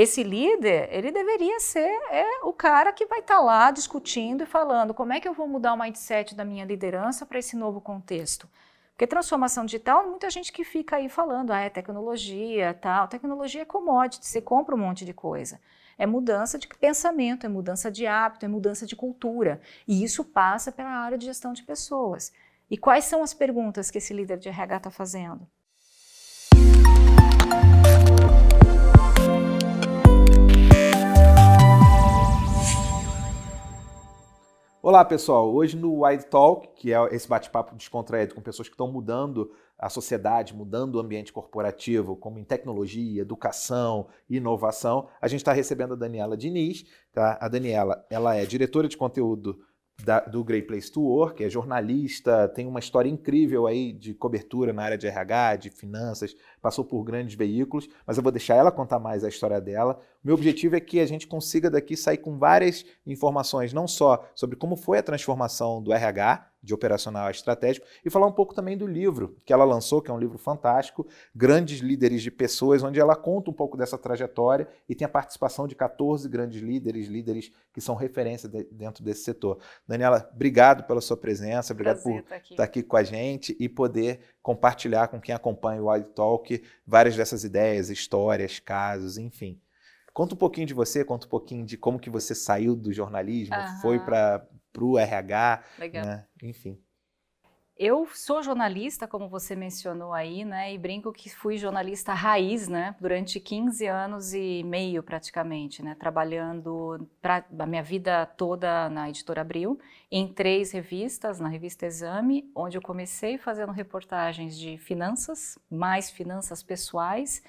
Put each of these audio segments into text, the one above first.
esse líder, ele deveria ser é, o cara que vai estar tá lá discutindo e falando como é que eu vou mudar o mindset da minha liderança para esse novo contexto. Porque transformação digital, muita gente que fica aí falando, ah, é tecnologia, tal. Tecnologia é commodity, você compra um monte de coisa. É mudança de pensamento, é mudança de hábito, é mudança de cultura. E isso passa pela área de gestão de pessoas. E quais são as perguntas que esse líder de RH está fazendo? Olá pessoal, hoje no Wide Talk, que é esse bate-papo descontraído com pessoas que estão mudando a sociedade, mudando o ambiente corporativo, como em tecnologia, educação, inovação, a gente está recebendo a Daniela Diniz. Tá? A Daniela ela é diretora de conteúdo da, do Great Place to Work, é jornalista, tem uma história incrível aí de cobertura na área de RH, de finanças, passou por grandes veículos, mas eu vou deixar ela contar mais a história dela. Meu objetivo é que a gente consiga daqui sair com várias informações, não só sobre como foi a transformação do RH, de operacional estratégico, e falar um pouco também do livro que ela lançou, que é um livro fantástico, Grandes Líderes de Pessoas, onde ela conta um pouco dessa trajetória e tem a participação de 14 grandes líderes, líderes que são referência de, dentro desse setor. Daniela, obrigado pela sua presença, obrigado Prazer por aqui. estar aqui com a gente e poder compartilhar com quem acompanha o Wild Talk várias dessas ideias, histórias, casos, enfim. Conta um pouquinho de você, conta um pouquinho de como que você saiu do jornalismo, uhum. foi para o RH, Legal. Né? enfim. Eu sou jornalista, como você mencionou aí, né? E brinco que fui jornalista raiz, né? Durante 15 anos e meio, praticamente, né? Trabalhando pra, a minha vida toda na Editora Abril, em três revistas, na revista Exame, onde eu comecei fazendo reportagens de finanças, mais finanças pessoais,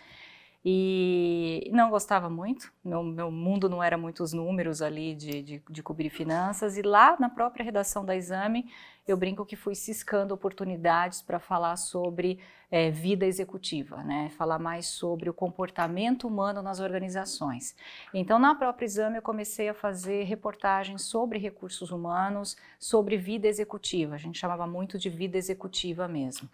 e não gostava muito, meu, meu mundo não era muito os números ali de, de, de, cobrir finanças, e lá na própria redação da Exame, eu brinco que fui ciscando oportunidades para falar sobre é, vida executiva, né? falar mais sobre o comportamento humano nas organizações. Então, na própria Exame, eu comecei a fazer reportagens sobre recursos humanos, sobre vida executiva, a gente chamava muito de vida executiva mesmo.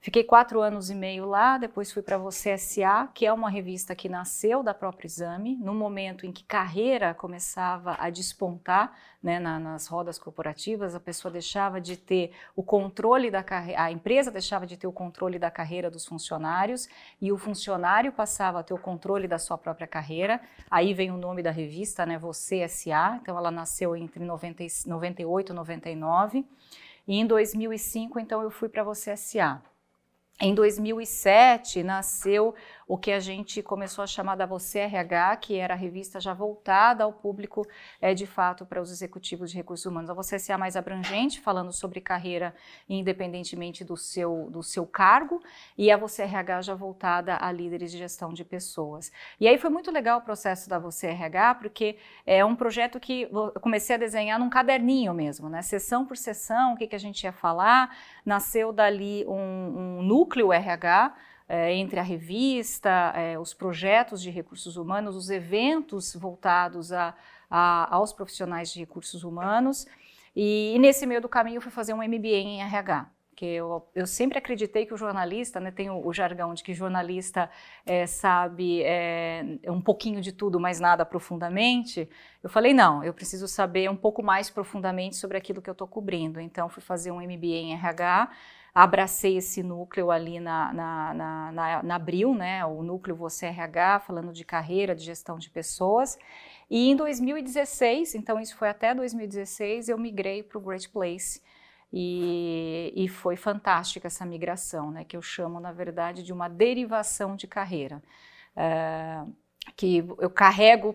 Fiquei quatro anos e meio lá, depois fui para Você S.A., que é uma revista que nasceu da própria Exame, no momento em que carreira começava a despontar né, na, nas rodas corporativas, a pessoa deixava de ter o controle da carreira, a empresa deixava de ter o controle da carreira dos funcionários e o funcionário passava a ter o controle da sua própria carreira. Aí vem o nome da revista, né, Você S.A., então ela nasceu entre 90, 98 e 99. E em 2005, então, eu fui para Você S.A., em 2007 nasceu o que a gente começou a chamar da Você RH, que era a revista já voltada ao público, é, de fato, para os executivos de recursos humanos. A Você ser a mais abrangente, falando sobre carreira independentemente do seu, do seu cargo, e a Você RH já voltada a líderes de gestão de pessoas. E aí foi muito legal o processo da Você RH, porque é um projeto que eu comecei a desenhar num caderninho mesmo, né? Sessão por sessão, o que, que a gente ia falar, nasceu dali um, um núcleo RH, é, entre a revista, é, os projetos de recursos humanos, os eventos voltados a, a, aos profissionais de recursos humanos. E, e, nesse meio do caminho eu fui fazer um MBA em RH. Que eu, eu sempre acreditei que o jornalista, né, tem o, o jargão de que jornalista é, sabe é, um pouquinho de tudo, mas nada profundamente. Eu falei, não, eu preciso saber um pouco mais profundamente sobre aquilo que eu estou cobrindo. Então, fui fazer um MBA em RH, abracei esse núcleo ali na, na, na, na, na Abril, né, o núcleo Você RH, falando de carreira, de gestão de pessoas. E em 2016, então isso foi até 2016, eu migrei para o Great Place. E, e, foi fantástica essa migração, né, que eu chamo, na verdade, de uma derivação de carreira. É, que eu carrego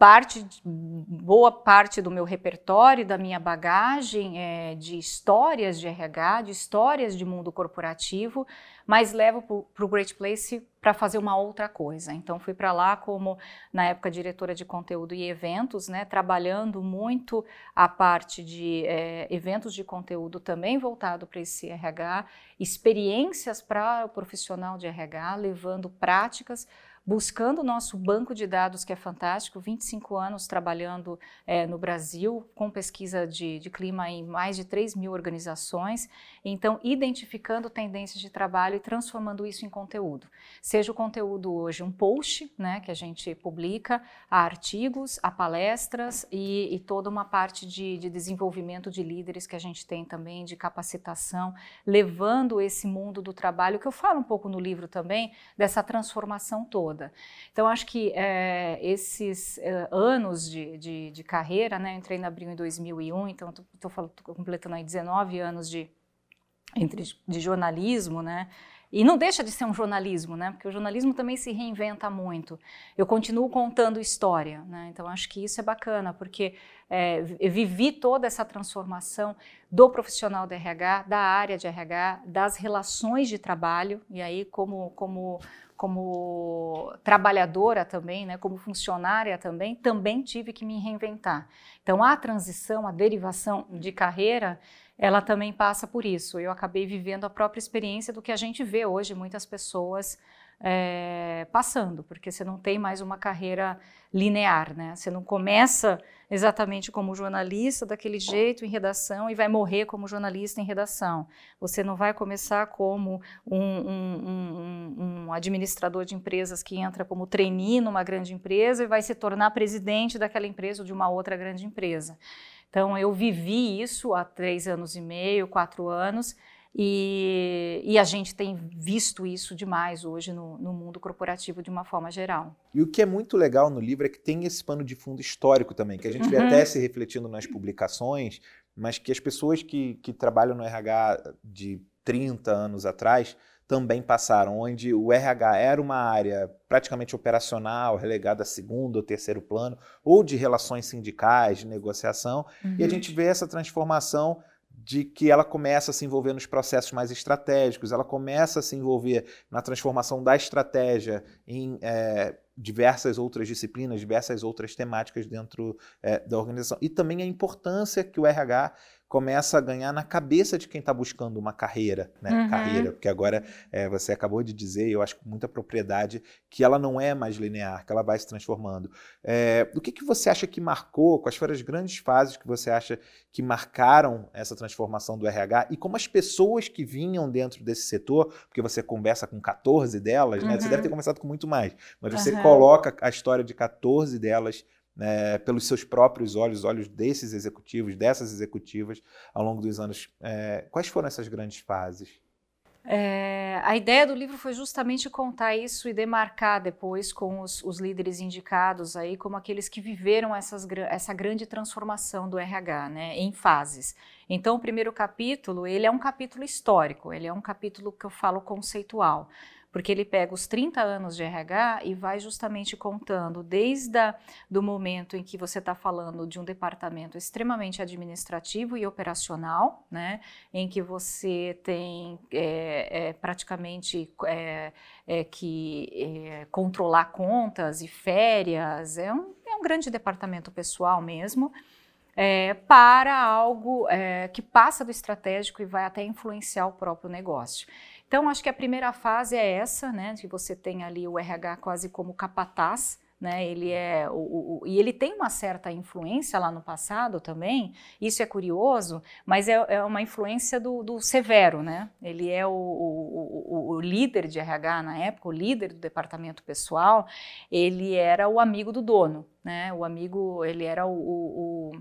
parte, boa parte do meu repertório, da minha bagagem é, de histórias de RH, de histórias de mundo corporativo, mas levo para o Great Place para fazer uma outra coisa. Então fui para lá como na época diretora de conteúdo e eventos, né, trabalhando muito a parte de é, eventos de conteúdo também voltado para esse RH, experiências para o profissional de RH, levando práticas buscando o nosso banco de dados, que é fantástico, 25 anos trabalhando é, no Brasil, com pesquisa de, de, clima em mais de 3 mil organizações, então identificando tendências de trabalho e transformando isso em conteúdo. Seja o conteúdo hoje um post, né, que a gente publica, a artigos, a palestras e, e toda uma parte de, de desenvolvimento de líderes que a gente tem também, de capacitação, levando esse mundo do trabalho, que eu falo um pouco no livro também, dessa transformação toda toda. Então, acho que é, esses é, anos de, de, de, carreira, né, eu entrei na Abril em 2001, então estou completando aí 19 anos de, entre, de jornalismo, né, e não deixa de ser um jornalismo, né? Porque o jornalismo também se reinventa muito. Eu continuo contando história, né? Então acho que isso é bacana, porque é, vivi toda essa transformação do profissional de RH, da área de RH, das relações de trabalho, e aí como, como como trabalhadora também, né, como funcionária também, também tive que me reinventar. Então a transição, a derivação de carreira, ela também passa por isso. Eu acabei vivendo a própria experiência do que a gente vê hoje muitas pessoas é, passando, porque você não tem mais uma carreira linear, né? Você não começa exatamente como jornalista daquele jeito em redação e vai morrer como jornalista em redação. Você não vai começar como um, um, um, um administrador de empresas que entra como trainee numa grande empresa e vai se tornar presidente daquela empresa ou de uma outra grande empresa. Então, eu vivi isso há três anos e meio, quatro anos, e, e, a gente tem visto isso demais hoje no, no, mundo corporativo de uma forma geral. E o que é muito legal no livro é que tem esse pano de fundo histórico também, que a gente uhum. vê até se refletindo nas publicações, mas que as pessoas que, que trabalham no RH de 30 anos atrás também passaram, onde o RH era uma área praticamente operacional, relegada a segundo ou terceiro plano, ou de relações sindicais, de negociação, uhum. e a uhum. gente vê essa transformação de que ela começa a se envolver nos processos mais estratégicos, ela começa a se envolver na transformação da estratégia em é, diversas outras disciplinas, diversas outras temáticas dentro é, da organização. E também a importância que o RH começa a ganhar na cabeça de quem está buscando uma carreira, né? Uhum. Carreira, porque agora é, você acabou de dizer, eu acho com muita propriedade, que ela não é mais linear, que ela vai se transformando. É, o que, que você acha que marcou, quais foram as grandes fases que você acha que marcaram essa transformação do RH e como as pessoas que vinham dentro desse setor, porque você conversa com 14 delas, né? Você deve ter uhum. conversado com muito mais, mas você uhum. coloca a história de 14 delas né, pelos seus próprios olhos, olhos desses executivos, dessas executivas, ao longo dos anos. É, quais foram essas grandes fases? É, a ideia do livro foi justamente contar isso e demarcar depois com os, os líderes indicados aí como aqueles que viveram essas, essa grande transformação do RH, né, em fases. Então, o primeiro capítulo, ele é um capítulo histórico, ele é um capítulo que eu falo conceitual porque ele pega os 30 anos de RH e vai justamente contando desde a, do momento em que você está falando de um departamento extremamente administrativo e operacional, né, em que você tem é, é, praticamente é, é que é, controlar contas e férias, é um, é um grande departamento pessoal mesmo, é, para algo é, que passa do estratégico e vai até influenciar o próprio negócio. Então, acho que a primeira fase é essa, né, que você tem ali o RH quase como capataz, né, ele é o, o, e ele tem uma certa influência lá no passado também. Isso é curioso, mas é, é uma influência do, do, severo, né? Ele é o, o, líder de RH na época, o líder do departamento pessoal. Ele era o amigo do dono, né? O amigo, ele era o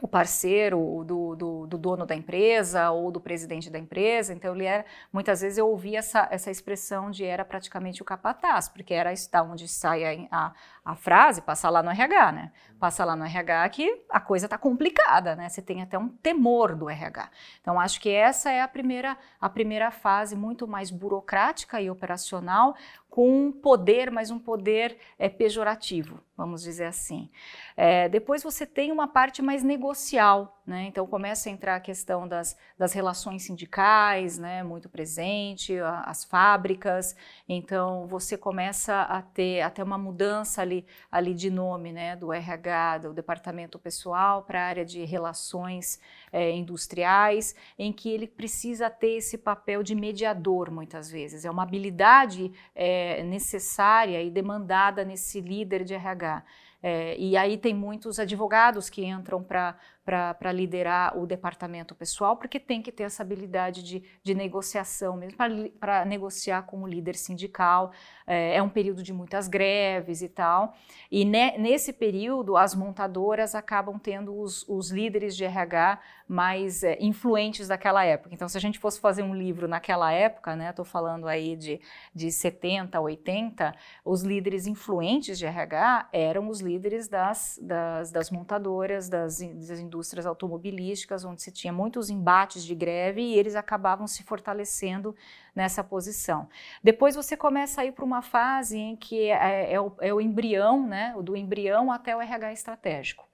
o parceiro do, do, do, dono da empresa ou do presidente da empresa. Então, ele era, muitas vezes eu ouvia essa, essa expressão de era praticamente o capataz, porque era da onde sai a, a, frase, passar lá no RH, né? Passa lá no RH que a coisa está complicada, né? Você tem até um temor do RH. Então, acho que essa é a primeira, a primeira fase muito mais burocrática e operacional, com um poder, mas um poder é, pejorativo, vamos dizer assim. É, depois você tem uma parte mais negocial, Né? Então começa a entrar a questão das, das relações sindicais, né, muito presente, a, as fábricas. Então você começa a ter até uma mudança ali, ali de nome, né, do RH, do departamento pessoal para a área de relações é, industriais, em que ele precisa ter esse papel de mediador muitas vezes. É uma habilidade é, necessária e demandada nesse líder de RH. É, e aí tem muitos advogados que entram para para liderar o departamento pessoal, porque tem que ter essa habilidade de, de negociação mesmo, para negociar como líder sindical. É, é, um período de muitas greves e tal. E ne, nesse período, as montadoras acabam tendo os, os líderes de RH mais é, influentes daquela época. Então, se a gente fosse fazer um livro naquela época, né, estou falando aí de, de 70, 80, os líderes influentes de RH eram os líderes das, das, das montadoras, das, das indústrias automobilísticas, onde se tinha muitos embates de greve e eles acabavam se fortalecendo nessa posição. Depois você começa a ir para uma fase em que é, é, o, é o embrião, né, do embrião até o RH estratégico.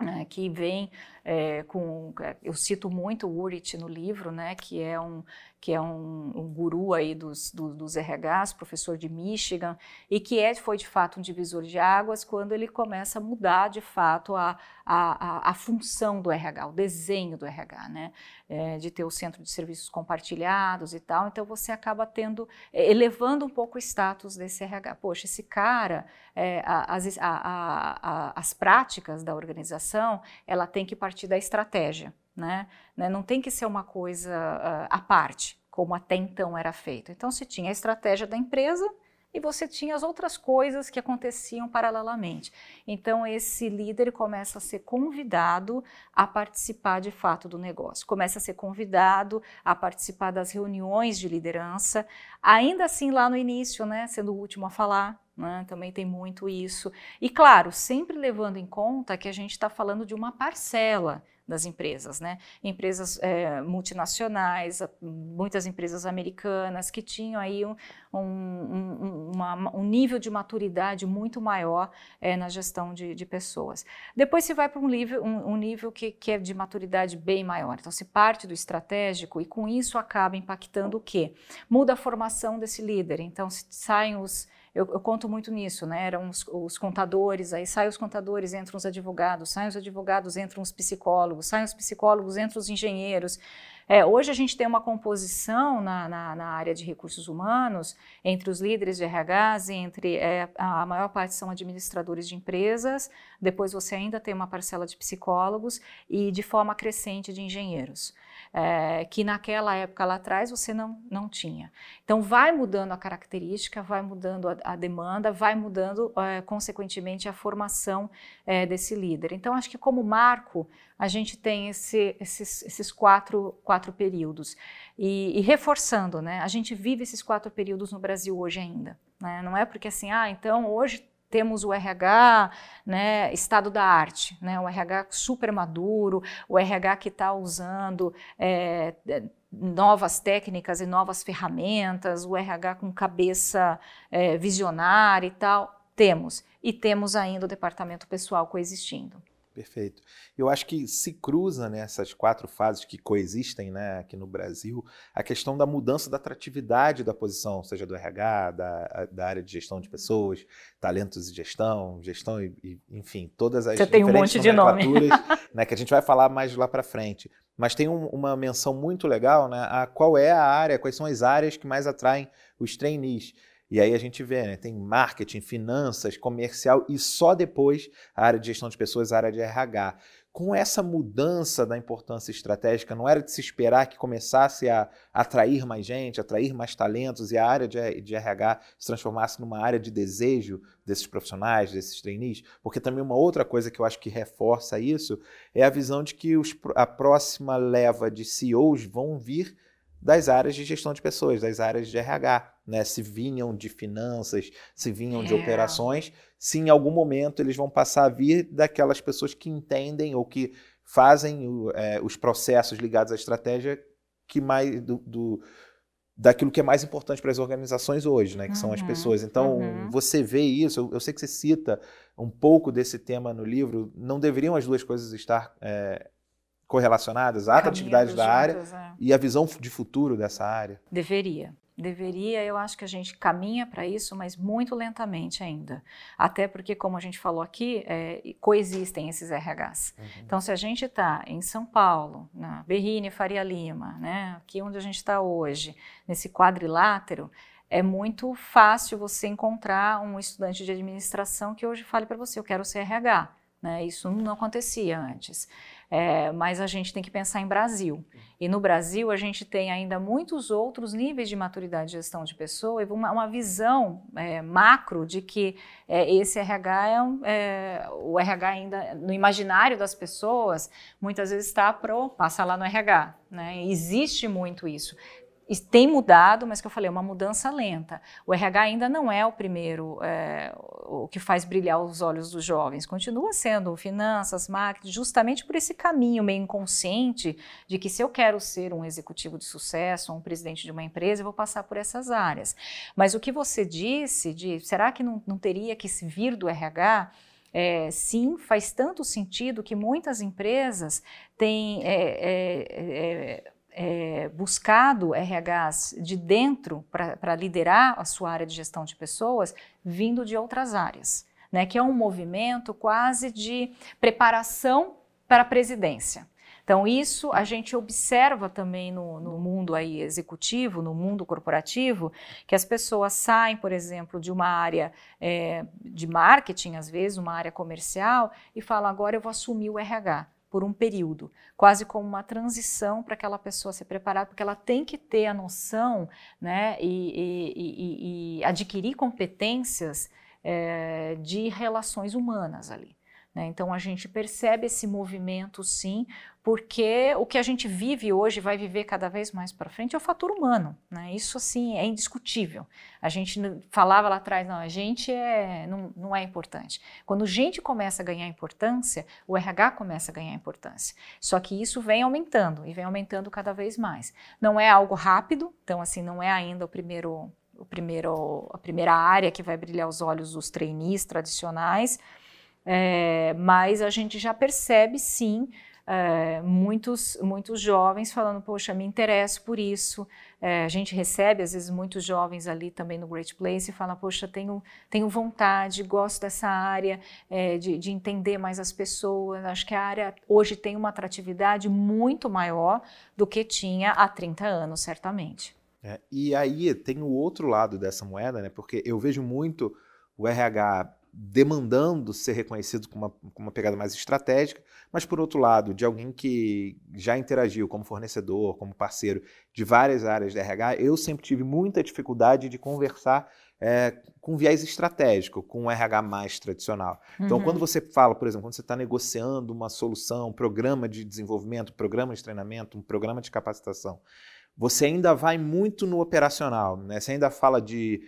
Né, que vem é, com, eu cito muito o Urit no livro, né, que é um, que é um, um guru aí dos, do, dos RHs, professor de Michigan, e que é, foi de fato um divisor de águas quando ele começa a mudar de fato a, a, a, a função do RH, o desenho do RH, né? É, de ter o centro de serviços compartilhados e tal. Então você acaba tendo, é, elevando um pouco o status desse RH. Poxa, esse cara, é, as, as práticas da organização, ela tem que partir da estratégia. Né? né? Não tem que ser uma coisa uh, à parte, como até então era feito. Então, se tinha a estratégia da empresa e você tinha as outras coisas que aconteciam paralelamente. Então, esse líder começa a ser convidado a participar de fato do negócio, começa a ser convidado a participar das reuniões de liderança, ainda assim lá no início, né, sendo o último a falar, né? Também tem muito isso. E claro, sempre levando em conta que a gente está falando de uma parcela das empresas, né? Empresas é, multinacionais, muitas empresas americanas que tinham aí um, um, uma, um nível de maturidade muito maior é, na gestão de, de, pessoas. Depois se vai para um nível, um, um nível que, que, é de maturidade bem maior. Então se parte do estratégico e com isso acaba impactando o quê? Muda a formação desse líder. Então saem os eu, eu, conto muito nisso, né? Eram os, os, contadores, aí saem os contadores, entram os advogados, saem os advogados, entram os psicólogos, saem os psicólogos, entram os engenheiros. É, hoje a gente tem uma composição na, na, na, área de recursos humanos entre os líderes de RHs, entre é, a maior parte são administradores de empresas, depois você ainda tem uma parcela de psicólogos e de forma crescente de engenheiros é, que naquela época lá atrás você não, não tinha. Então vai mudando a característica, vai mudando a, a demanda, vai mudando é, consequentemente a formação é, desse líder. Então acho que como marco a gente tem esse, esses, esses quatro, quatro períodos. E, e, reforçando, né, a gente vive esses quatro períodos no Brasil hoje ainda. Né? Não é porque assim, ah, então hoje temos o RH, né, estado da arte, né, o RH super maduro, o RH que está usando é, novas técnicas e novas ferramentas, o RH com cabeça é, visionária e tal, temos. E temos ainda o departamento pessoal coexistindo. Perfeito. Eu acho que se cruza nessas né, quatro fases que coexistem né, aqui no Brasil a questão da mudança da atratividade da posição, seja do RH, da, da área de gestão de pessoas, talentos e gestão, gestão e, e enfim, todas as Você tem um monte de nome. né, que a gente vai falar mais lá para frente. Mas tem um, uma menção muito legal, né, a qual é a área, quais são as áreas que mais atraem os trainees. E aí a gente vê, né, tem marketing, finanças, comercial e só depois a área de gestão de pessoas, a área de RH. Com essa mudança da importância estratégica, não era de se esperar que começasse a atrair mais gente, atrair mais talentos e a área de, de RH se transformasse numa área de desejo desses profissionais, desses trainees? Porque também uma outra coisa que eu acho que reforça isso é a visão de que os, a próxima leva de CEOs vão vir das áreas de gestão de pessoas, das áreas de RH, né? Se vinham de finanças, se vinham é. de operações, se em algum momento eles vão passar a vir daquelas pessoas que entendem ou que fazem é, os processos ligados à estratégia que mais do, do daquilo que é mais importante para as organizações hoje, né, que uhum, são as uhum, pessoas. Então, uhum. você vê isso, eu, eu, sei que você cita um pouco desse tema no livro, não deveriam as duas coisas estar é, correlacionadas à atratividade da área é. e a visão de futuro dessa área? Deveria. Deveria, eu acho que a gente caminha para isso, mas muito lentamente ainda. Até porque, como a gente falou aqui, é, coexistem esses RHs. Uhum. Então, se a gente está em São Paulo, na Berrine Faria Lima, né, aqui onde a gente está hoje, nesse quadrilátero, é muito fácil você encontrar um estudante de administração que hoje fale para você, eu quero ser RH. Né? Isso não acontecia antes. É, mas a gente tem que pensar em Brasil. E no Brasil a gente tem ainda muitos outros níveis de maturidade de gestão de pessoa e uma, uma visão é, macro de que é, esse RH é, um, é, o RH ainda no imaginário das pessoas muitas vezes está pro passa lá no RH, né? Existe muito isso tem mudado, mas que eu falei, é uma mudança lenta. O RH ainda não é o primeiro, é, o que faz brilhar os olhos dos jovens. Continua sendo finanças, marketing, justamente por esse caminho meio inconsciente de que se eu quero ser um executivo de sucesso, um presidente de uma empresa, eu vou passar por essas áreas. Mas o que você disse de, será que não, não teria que se vir do RH? É, sim, faz tanto sentido que muitas empresas têm é, é, buscado RHs de dentro para liderar a sua área de gestão de pessoas, vindo de outras áreas, né, que é um movimento quase de preparação para a presidência. Então, isso a gente observa também no, no, mundo aí executivo, no mundo corporativo, que as pessoas saem, por exemplo, de uma área é, de marketing, às vezes, uma área comercial, e falam: agora eu vou assumir o RH por um período, quase como uma transição para aquela pessoa se preparar, porque ela tem que ter a noção né, e, e, e, e adquirir competências é, de relações humanas ali. Né? Então a gente percebe esse movimento sim, porque o que a gente vive hoje, vai viver cada vez mais para frente, é o fator humano. Né? Isso, assim, é indiscutível. A gente falava lá atrás, não, a gente é, não, não é importante. Quando gente começa a ganhar importância, o RH começa a ganhar importância. Só que isso vem aumentando, e vem aumentando cada vez mais. Não é algo rápido, então, assim, não é ainda o primeiro, o primeiro, a primeira área que vai brilhar os olhos dos trainees tradicionais, é, mas a gente já percebe, sim, é, muitos, muitos jovens falando, poxa, me interesso por isso. É, a gente recebe, às vezes, muitos jovens ali também no Great Place e fala, poxa, tenho, tenho vontade, gosto dessa área, é, de, de entender mais as pessoas. Acho que a área hoje tem uma atratividade muito maior do que tinha há 30 anos, certamente. É, e aí tem o outro lado dessa moeda, né? Porque eu vejo muito o RH demandando ser reconhecido com uma, com uma pegada mais estratégica, mas por outro lado, de alguém que já interagiu como fornecedor, como parceiro de várias áreas de RH, eu sempre tive muita dificuldade de conversar é, com viés estratégico, com um RH mais tradicional. Então, uhum. quando você fala, por exemplo, quando você está negociando uma solução, um programa de desenvolvimento, um programa de treinamento, um programa de capacitação, você ainda vai muito no operacional, né? Você ainda fala de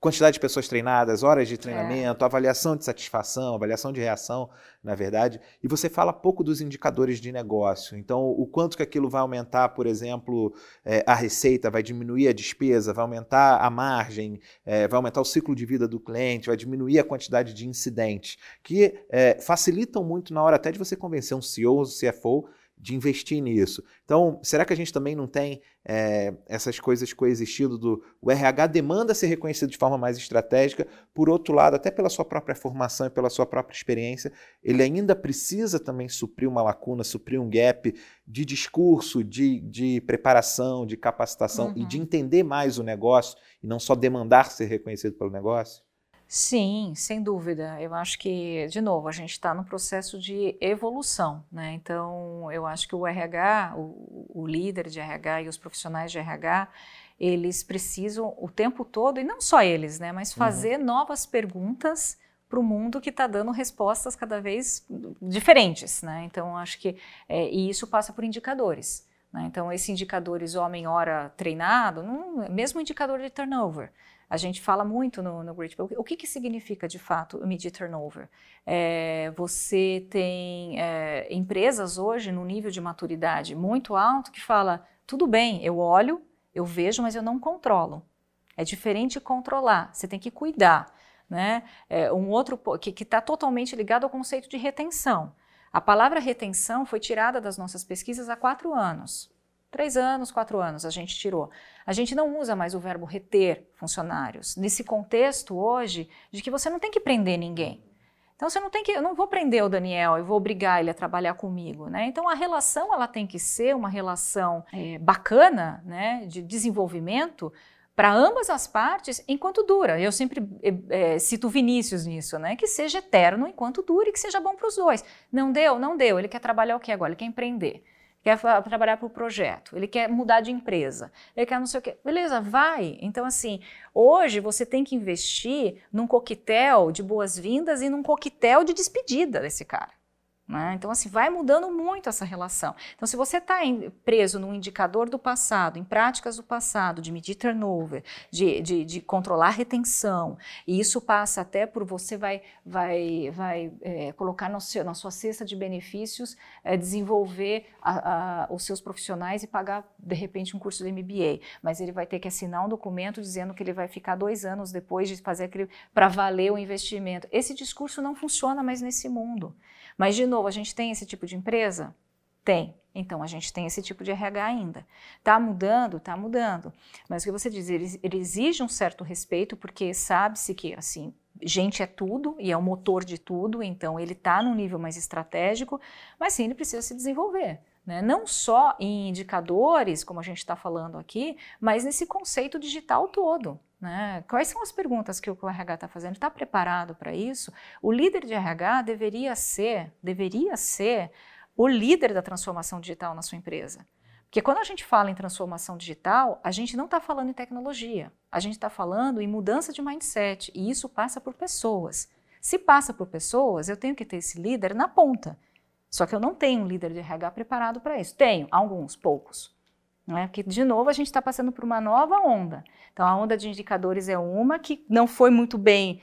quantidade de pessoas treinadas, horas de treinamento, é. avaliação de satisfação, avaliação de reação, na verdade, e você fala pouco dos indicadores de negócio. Então, o quanto que aquilo vai aumentar, por exemplo, é, a receita, vai diminuir a despesa, vai aumentar a margem, é, vai aumentar o ciclo de vida do cliente, vai diminuir a quantidade de incidentes, que é, facilitam muito na hora até de você convencer um CEO ou CFO de investir nisso. Então, será que a gente também não tem é, essas coisas coexistindo do o RH demanda ser reconhecido de forma mais estratégica, por outro lado, até pela sua própria formação e pela sua própria experiência, ele ainda precisa também suprir uma lacuna, suprir um gap de discurso, de, de preparação, de capacitação uhum. e de uhum. entender mais o negócio e não só demandar ser reconhecido pelo negócio? Sim, sem dúvida. Eu acho que, de novo, a gente está no processo de evolução, né? Então, eu acho que o RH, o, o, líder de RH e os profissionais de RH, eles precisam o tempo todo, e não só eles, né? Mas uhum. fazer uhum. novas perguntas para o mundo que está dando respostas cada vez diferentes, né? Então, acho que é, e isso passa por indicadores. Né? Então, esses indicadores homem-hora treinado, não, mesmo indicador de turnover. A gente fala muito no, no Great O que, que significa, de fato, medir turnover? É, você tem é, empresas hoje no nível de maturidade muito alto que fala, tudo bem, eu olho, eu vejo, mas eu não controlo. É diferente controlar, você tem que cuidar. Né? É, um outro que está totalmente ligado ao conceito de retenção. A palavra retenção foi tirada das nossas pesquisas há quatro anos. Três anos, quatro anos a gente tirou. A gente não usa mais o verbo reter funcionários. Nesse contexto hoje de que você não tem que prender ninguém. Então você não tem que, eu não vou prender o Daniel, eu vou obrigar ele a trabalhar comigo, né? Então a relação ela tem que ser uma relação é, bacana, né, de desenvolvimento para ambas as partes enquanto dura. Eu sempre é, cito Vinícius nisso, né? Que seja eterno enquanto dure e que seja bom para os dois. Não deu, não deu. Ele quer trabalhar o que agora? Ele quer empreender quer trabalhar para o projeto, ele quer mudar de empresa, ele quer não sei o quê. Beleza, vai. Então, assim, hoje você tem que investir num coquetel de boas-vindas e num coquetel de despedida desse cara. Né? Então, assim, vai mudando muito essa relação. Então, se você está preso num indicador do passado, em práticas do passado, de medir turnover, de, de, de controlar retenção, e isso passa até por você vai, vai, vai é, colocar no seu, na sua cesta de benefícios, é, desenvolver a, a, os seus profissionais e pagar, de repente, um curso de MBA. Mas ele vai ter que assinar um documento dizendo que ele vai ficar dois anos depois de fazer aquele para valer o investimento. Esse discurso não funciona mais nesse mundo. Mas, de novo, a gente tem esse tipo de empresa? Tem. Então, a gente tem esse tipo de RH ainda. Está mudando? Está mudando. Mas o que você diz, ele, ele exige um certo respeito, porque sabe-se que, assim, gente é tudo e é o motor de tudo, então ele está num nível mais estratégico, mas sim, ele precisa se desenvolver. Né? Não só em indicadores, como a gente está falando aqui, mas nesse conceito digital todo. Né? Quais são as perguntas que o RH está fazendo? Está preparado para isso? O líder de RH deveria ser, deveria ser o líder da transformação digital na sua empresa. Porque quando a gente fala em transformação digital, a gente não está falando em tecnologia, a gente está falando em mudança de mindset e isso passa por pessoas. Se passa por pessoas, eu tenho que ter esse líder na ponta. Só que eu não tenho um líder de RH preparado para isso. Tenho, alguns, poucos. Né? Porque, de novo, a gente está passando por uma nova onda. Então, a onda de indicadores é uma que não foi muito bem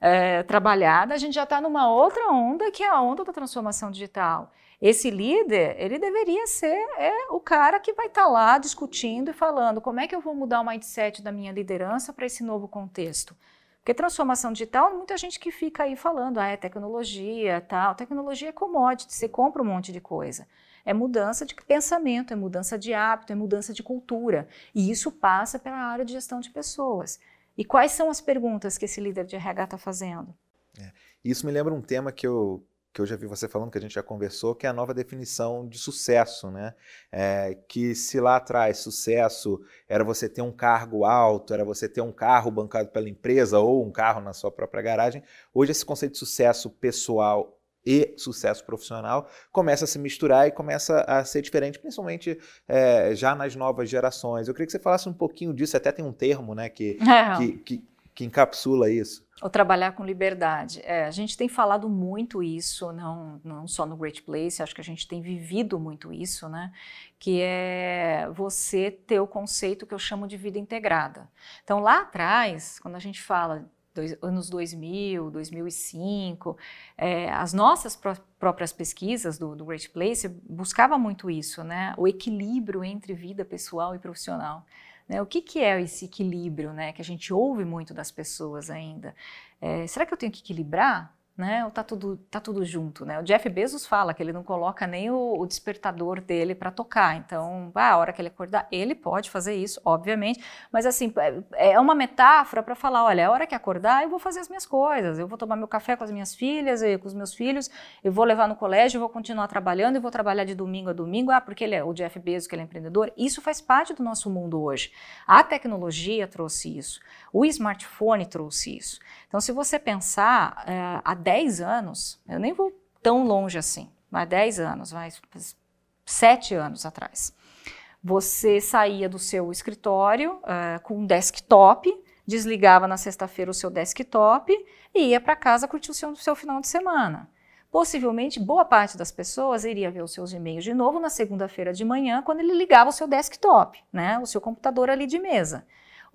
é, trabalhada, a gente já está numa outra onda, que é a onda da transformação digital. Esse líder, ele deveria ser é, o cara que vai estar tá lá discutindo e falando como é que eu vou mudar o mindset da minha liderança para esse novo contexto. Porque transformação digital, muita gente que fica aí falando, ah, é tecnologia, tal. Tecnologia é commodity, você compra um monte de coisa é mudança de pensamento, é mudança de hábito, é mudança de cultura. E isso passa pela área de gestão de pessoas. E quais são as perguntas que esse líder de RH está fazendo? É. Isso me lembra um tema que eu, que eu já vi você falando, que a gente já conversou, que é a nova definição de sucesso, né? É, que se lá atrás sucesso era você ter um cargo alto, era você ter um carro bancado pela empresa ou um carro na sua própria garagem, hoje esse conceito de sucesso pessoal e sucesso profissional começa a se misturar e começa a ser diferente, principalmente é, já nas novas gerações. Eu queria que você falasse um pouquinho disso, até tem um termo né, que, é. que, que, que, encapsula isso. O trabalhar com liberdade. É, a gente tem falado muito isso, não, não só no Great Place, acho que a gente tem vivido muito isso, né? Que é você ter o conceito que eu chamo de vida integrada. Então, lá atrás, quando a gente fala dois, anos 2000, 2005, é, as nossas pró próprias pesquisas do, do Great Place buscava muito isso, né? O equilíbrio entre vida pessoal e profissional. Né? O que, que, é esse equilíbrio, né? Que a gente ouve muito das pessoas ainda. É, será que eu tenho que equilibrar? Né? Ou tá tudo, tá tudo junto, né? O Jeff Bezos fala que ele não coloca nem o, o despertador dele para tocar. Então, a hora que ele acordar, ele pode fazer isso, obviamente. Mas assim, é, é uma metáfora para falar, olha, a hora que acordar, eu vou fazer as minhas coisas. Eu vou tomar meu café com as minhas filhas, e com os meus filhos, eu vou levar no colégio, eu vou continuar trabalhando, e vou trabalhar de domingo a domingo. Ah, porque ele é o Jeff Bezos, que ele é empreendedor. Isso faz parte do nosso mundo hoje. A tecnologia trouxe isso. O smartphone trouxe isso. Então, se você pensar, é, há 10 anos, eu nem vou tão longe assim, há 10 anos, mais 7 anos atrás, você saía do seu escritório uh, com um desktop, desligava na sexta-feira o seu desktop e ia para casa curtir o seu, o seu final de semana. Possivelmente, boa parte das pessoas iria ver os seus e-mails de novo na segunda-feira de manhã, quando ele ligava o seu desktop, né, o seu computador ali de mesa.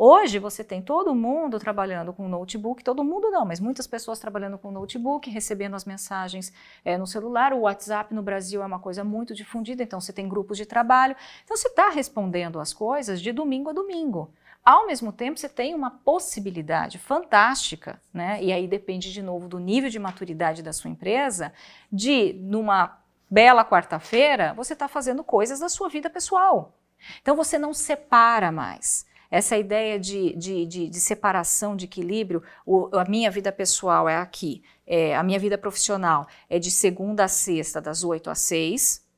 Hoje você tem todo mundo trabalhando com notebook, todo mundo não, mas muitas pessoas trabalhando com notebook, recebendo as mensagens é, no celular. O WhatsApp no Brasil é uma coisa muito difundida, então você tem grupos de trabalho. Então você está respondendo as coisas de domingo a domingo. Ao mesmo tempo, você tem uma possibilidade fantástica, né? E aí depende de novo do nível de maturidade da sua empresa, de numa bela quarta-feira, você está fazendo coisas da sua vida pessoal. Então você não separa mais. Essa ideia de, de, de, de separação, de equilíbrio, o, a minha vida pessoal é aqui, é, a minha vida profissional é de segunda a sexta, das oito às seis,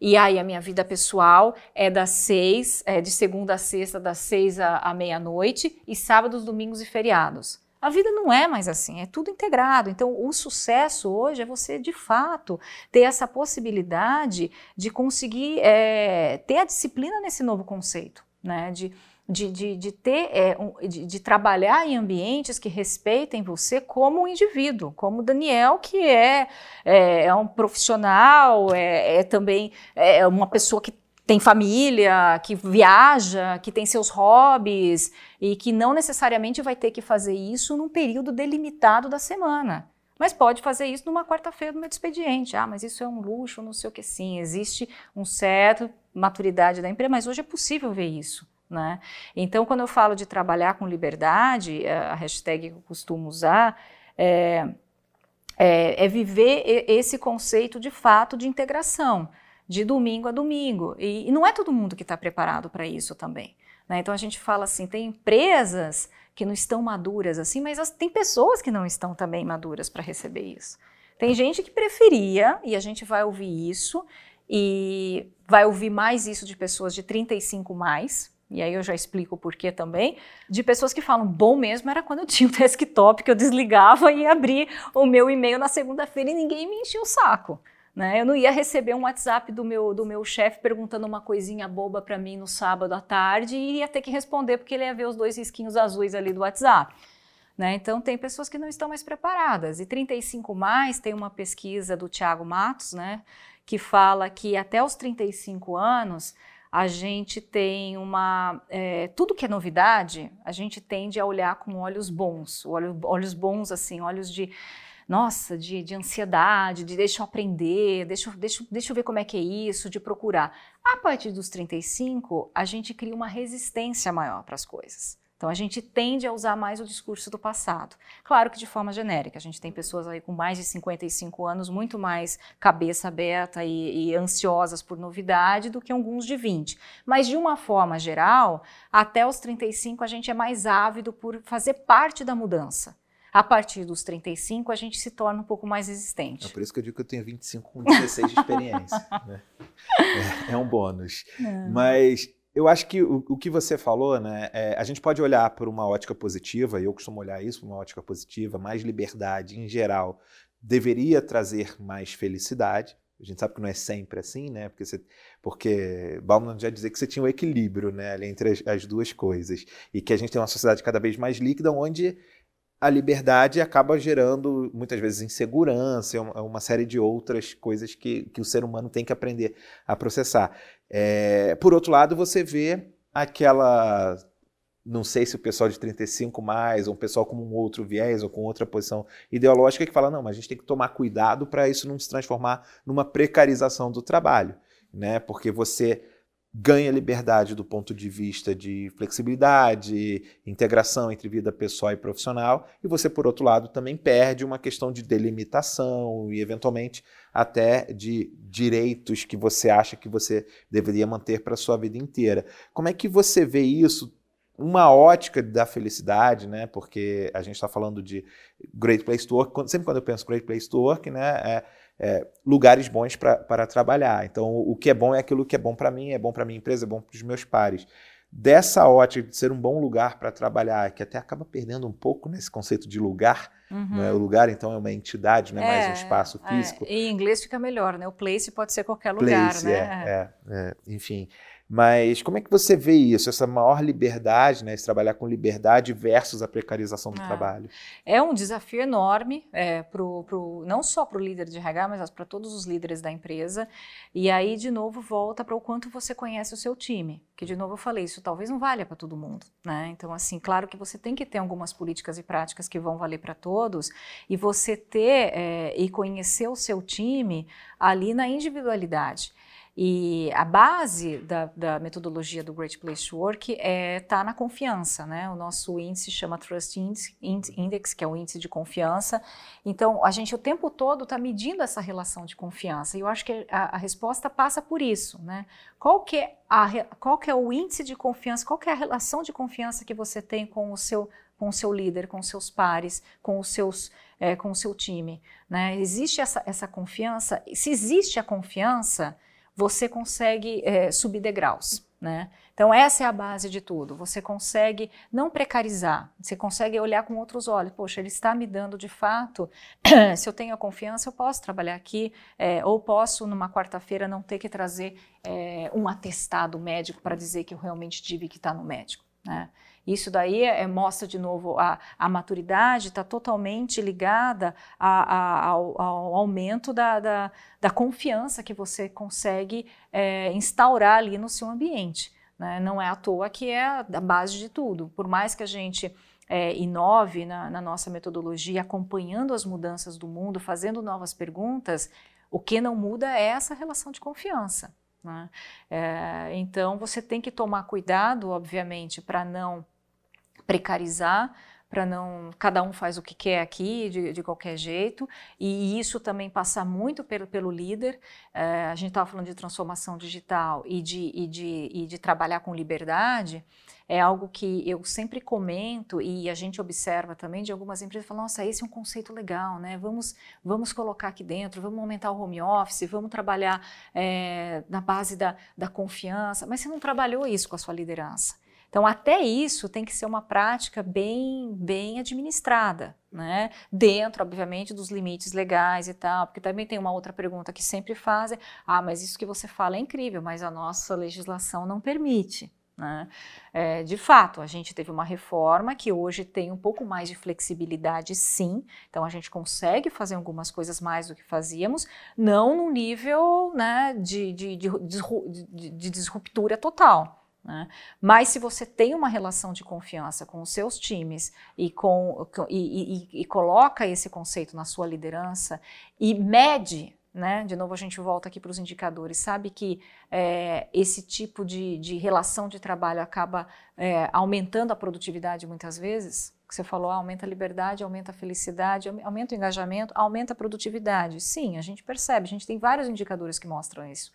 e aí a minha vida pessoal é das seis, é de segunda a sexta, das seis à, à meia-noite, e sábados, domingos e feriados. A vida não é mais assim, é tudo integrado. Então, o sucesso hoje é você, de fato, ter essa possibilidade de conseguir é, ter a disciplina nesse novo conceito, né? De, de, de, de ter, é, um, de, de, trabalhar em ambientes que respeitem você como um indivíduo, como Daniel, que é, é, é um profissional, é, é também é uma pessoa que tem família, que viaja, que tem seus hobbies e que não necessariamente vai ter que fazer isso num período delimitado da semana. Mas pode fazer isso numa quarta-feira no meu expediente. Ah, mas isso é um luxo, não sei o que. Sim, existe um certo maturidade da empresa, mas hoje é possível ver isso. Né? Então, quando eu falo de trabalhar com liberdade, é, a hashtag que eu costumo usar é, é, é viver esse conceito de fato de integração de domingo a domingo. E, e não é todo mundo que está preparado para isso também. Né? Então a gente fala assim, tem empresas que não estão maduras assim, mas as, tem pessoas que não estão também maduras para receber isso. Tem gente que preferia, e a gente vai ouvir isso, e vai ouvir mais isso de pessoas de 35 mais, e aí eu já explico o porquê também, de pessoas que falam, bom mesmo era quando eu tinha o um desktop que eu desligava e abria o meu e-mail na segunda-feira e ninguém me enchia o saco. Né? Eu não ia receber um WhatsApp do meu, do meu chefe perguntando uma coisinha boba para mim no sábado à tarde e ia ter que responder porque ele ia ver os dois risquinhos azuis ali do WhatsApp. Né? Então, tem pessoas que não estão mais preparadas. E 35 mais tem uma pesquisa do Tiago Matos, né, que fala que até os 35 anos a gente tem uma. É, tudo que é novidade, a gente tende a olhar com olhos bons, olhos, olhos bons, assim, olhos de nossa, de, de ansiedade, de deixa eu aprender, deixa, deixa, deixa eu ver como é que é isso, de procurar. A partir dos 35, a gente cria uma resistência maior para as coisas. Então a gente tende a usar mais o discurso do passado. Claro que de forma genérica, a gente tem pessoas aí com mais de 55 anos muito mais cabeça aberta e, e, ansiosas por novidade do que alguns de 20. Mas de uma forma geral, até os 35 a gente é mais ávido por fazer parte da mudança. A partir dos 35, a gente se torna um pouco mais resistente. É por isso que eu digo que eu tenho 25 com 16 de experiência. né? é, é, um bônus. É. Mas eu acho que o, o que você falou, né? É, a gente pode olhar por uma ótica positiva, e eu costumo olhar isso por uma ótica positiva, mais liberdade em geral deveria trazer mais felicidade. A gente sabe que não é sempre assim, né? Porque, você, porque Bauman já dizia que você tinha um equilíbrio né, entre as, as, duas coisas. E que a gente tem uma sociedade cada vez mais líquida, onde a liberdade acaba gerando muitas vezes insegurança, uma, uma série de outras coisas que, que o ser humano tem que aprender a processar. É, por outro lado, você vê aquela. Não sei se o pessoal de 35 mais, ou um pessoal com um outro viés, ou com outra posição ideológica, que fala: não, mas a gente tem que tomar cuidado para isso não se transformar numa precarização do trabalho. Né? Porque você ganha liberdade do ponto de vista de flexibilidade, integração entre vida pessoal e profissional, e você, por outro lado, também perde uma questão de delimitação e, eventualmente, até de direitos que você acha que você deveria manter para a sua vida inteira. Como é que você vê isso? Uma ótica da felicidade, né? Porque a gente está falando de Great Place to Work. Sempre quando eu penso Great Place to Work, né? É, é, lugares bons para trabalhar. Então, o que é bom é aquilo que é bom para mim, é bom para minha empresa, é bom para os meus pares. Dessa ótica de ser um bom lugar para trabalhar, que até acaba perdendo um pouco nesse conceito de lugar, uhum. né? o lugar então é uma entidade, não é, é mais um espaço é. físico. É, em inglês fica melhor, né? O place pode ser qualquer lugar, place, né? É, é, é, enfim. Mas como é que você vê isso, essa maior liberdade, né, esse trabalhar com liberdade versus a precarização do é. trabalho? É um desafio enorme, é, pro, pro, não só para o líder de RH, mas para todos os líderes da empresa. E aí, de novo, volta para o quanto você conhece o seu time. Que, de novo, eu falei, isso talvez não valha para todo mundo. Né? Então, assim, claro que você tem que ter algumas políticas e práticas que vão valer para todos, e você ter é, e conhecer o seu time ali na individualidade. E a base da, da metodologia do Great Place to Work está é, tá na confiança, né? O nosso índice chama Trust Index, que é o índice de confiança. Então, a gente o tempo todo está medindo essa relação de confiança. E eu acho que a, a, resposta passa por isso, né? Qual que, é a, qual que é o índice de confiança, qual que é a relação de confiança que você tem com o seu com o seu líder, com seus pares, com os seus, é, com o seu time, né? Existe essa, essa confiança? Se existe a confiança, você consegue é, subir degraus. Né? Então, essa é a base de tudo. Você consegue não precarizar, você consegue olhar com outros olhos. Poxa, ele está me dando de fato. se eu tenho a confiança, eu posso trabalhar aqui, é, ou posso, numa quarta-feira, não ter que trazer é, um atestado médico para dizer que eu realmente tive que estar no médico. Né? Isso daí é, mostra de novo a, a maturidade está totalmente ligada a, ao, ao, aumento da, da, da, confiança que você consegue é, instaurar ali no seu ambiente. Né? Não é à toa que é a base de tudo. Por mais que a gente é, inove na, na nossa metodologia, acompanhando as mudanças do mundo, fazendo novas perguntas, o que não muda é essa relação de confiança. Né? É, então você tem que tomar cuidado, obviamente, para não precarizar, para não. Cada um faz o que quer aqui, de, de qualquer jeito, e isso também passa muito pelo, pelo líder. É, a gente estava falando de transformação digital e de, e, de, e de trabalhar com liberdade é algo que eu sempre comento e a gente observa também de algumas empresas falam, nossa, esse é um conceito legal, né? Vamos, vamos colocar aqui dentro, vamos aumentar o home office, vamos trabalhar é, na base da, da confiança, mas você não trabalhou isso com a sua liderança. Então, até isso tem que ser uma prática bem, bem administrada, né? Dentro, obviamente, dos limites legais e tal, porque também tem uma outra pergunta que sempre fazem: ah, mas isso que você fala é incrível, mas a nossa legislação não permite. Né? É, de fato, a gente teve uma reforma que hoje tem um pouco mais de flexibilidade, sim. Então, a gente consegue fazer algumas coisas mais do que fazíamos, não no nível né, de, de, de, de disruptura total. Né? Mas se você tem uma relação de confiança com os seus times e, com, e, e, e coloca esse conceito na sua liderança e mede né? De novo, a gente volta aqui para os indicadores. Sabe que é, esse tipo de, de, relação de trabalho acaba é, aumentando a produtividade muitas vezes? Que você falou, ah, aumenta a liberdade, aumenta a felicidade, aumenta o engajamento, aumenta a produtividade. Sim, a gente percebe, a gente tem vários indicadores que mostram isso.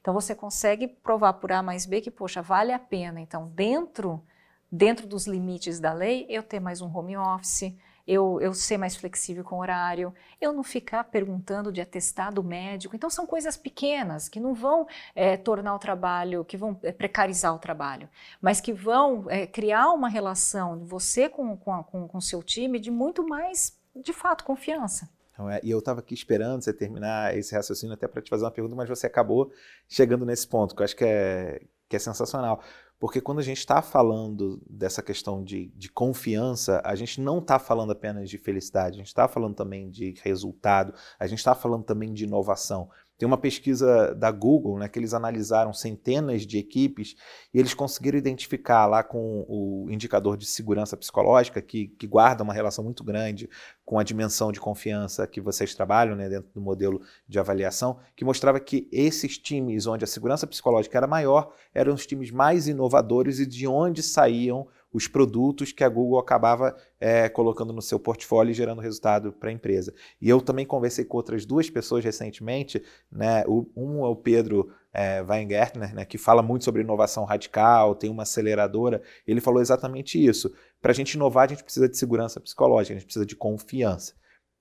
Então você consegue provar por A mais B que, poxa, vale a pena. Então, dentro, dentro dos limites da lei, eu ter mais um home office, eu, eu ser mais flexível com o horário, eu não ficar perguntando de atestado médico. Então, são coisas pequenas que não vão é, tornar o trabalho, que vão é, precarizar o trabalho, mas que vão é, criar uma relação você com o com, com, com seu time de muito mais, de fato, confiança. Então, é, e eu estava aqui esperando você terminar esse raciocínio até para te fazer uma pergunta, mas você acabou chegando nesse ponto, que eu acho que é, que é sensacional. Porque quando a gente está falando dessa questão de, de confiança, a gente não está falando apenas de felicidade, a gente está falando também de resultado, a gente está falando também de inovação. Tem uma pesquisa da Google, né, que eles analisaram centenas de equipes e eles conseguiram identificar lá com o indicador de segurança psicológica, que, que guarda uma relação muito grande com a dimensão de confiança que vocês trabalham né, dentro do modelo de avaliação, que mostrava que esses times onde a segurança psicológica era maior eram os times mais inovadores e de onde saíam os produtos que a Google acabava é, colocando no seu portfólio e gerando resultado para a empresa. E eu também conversei com outras duas pessoas recentemente, né? Um é o Pedro é, Weingärtner, né, que fala muito sobre inovação radical, tem uma aceleradora. Ele falou exatamente isso. Para a gente inovar, a gente precisa de segurança psicológica, a gente precisa de confiança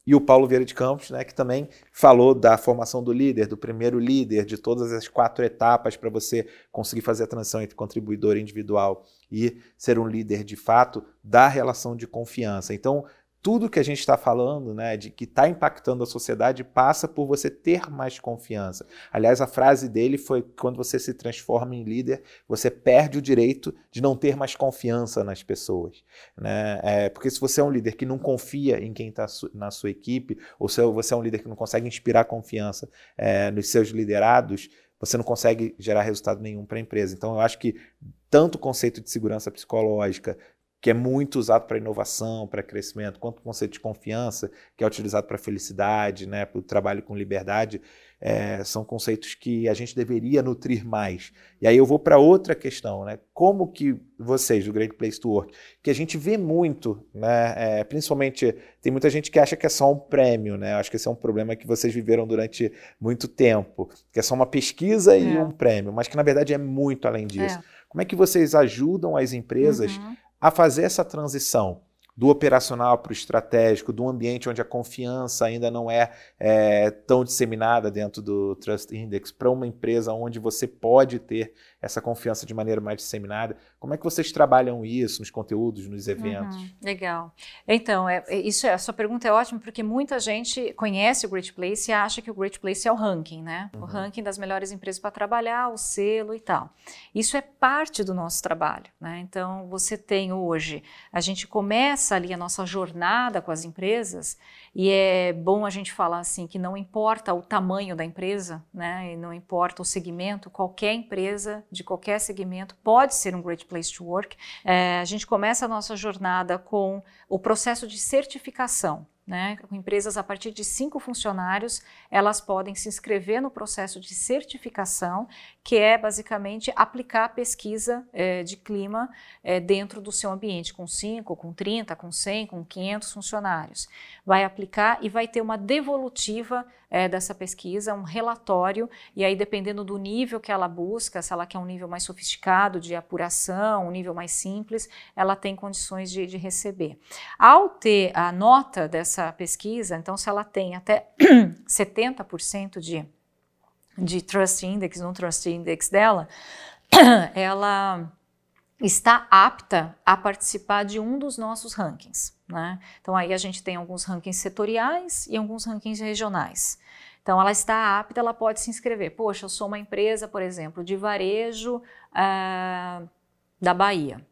e o Paulo Vieira de Campos, né, que também falou da formação do líder, do primeiro líder, de todas as quatro etapas para você conseguir fazer a transição entre contribuidor individual e ser um líder de fato da relação de confiança. Então, tudo que a gente está falando, né, de que está impactando a sociedade, passa por você ter mais confiança. Aliás, a frase dele foi: quando você se transforma em líder, você perde o direito de não ter mais confiança nas pessoas. Né? É, porque se você é um líder que não confia em quem está na sua equipe, ou se você é um líder que não consegue inspirar confiança é, nos seus liderados, você não consegue gerar resultado nenhum para a empresa. Então, eu acho que tanto o conceito de segurança psicológica que é muito usado para inovação, para crescimento, quanto o conceito de confiança, que é utilizado para felicidade, né, para o trabalho com liberdade, é, são conceitos que a gente deveria nutrir mais. E aí eu vou para outra questão, né? Como que vocês, do Great Place to Work, que a gente vê muito, né? É, principalmente tem muita gente que acha que é só um prêmio, né? Acho que esse é um problema que vocês viveram durante muito tempo, que é só uma pesquisa e é. um prêmio, mas que na verdade é muito além disso. É. Como é que vocês ajudam as empresas uhum. A fazer essa transição? do operacional para o estratégico, do ambiente onde a confiança ainda não é, é tão disseminada dentro do Trust Index, para uma empresa onde você pode ter essa confiança de maneira mais disseminada. Como é que vocês trabalham isso nos conteúdos, nos eventos? Uhum, legal. Então, é, é, isso é, a sua pergunta é ótima porque muita gente conhece o Great Place e acha que o Great Place é o ranking, né? Uhum. O ranking das melhores empresas para trabalhar, o selo e tal. Isso é parte do nosso trabalho, né? Então, você tem hoje, a gente começa ali a nossa jornada com as empresas e é bom a gente falar assim que não importa o tamanho da empresa, né? E não importa o segmento, qualquer empresa de qualquer segmento pode ser um great place to work. É, a gente começa a nossa jornada com o processo de certificação. Né? Com empresas a partir de cinco funcionários, elas podem se inscrever no processo de certificação, que é basicamente aplicar a pesquisa é, de clima é, dentro do seu ambiente, com 5, com 30, com 100, com 500 funcionários. Vai aplicar e vai ter uma devolutiva é, dessa pesquisa, um relatório, e aí dependendo do nível que ela busca, se ela quer um nível mais sofisticado de apuração, um nível mais simples, ela tem condições de, de receber. Ao ter a nota dessa pesquisa, então se ela tem até 70% de, de Trust Index, no Trust Index dela, ela está apta a participar de um dos nossos rankings. Né? Então aí a gente tem alguns rankings setoriais e alguns rankings regionais. Então ela está apta, ela pode se inscrever. Poxa, eu sou uma empresa, por exemplo, de varejo uh, da Bahia.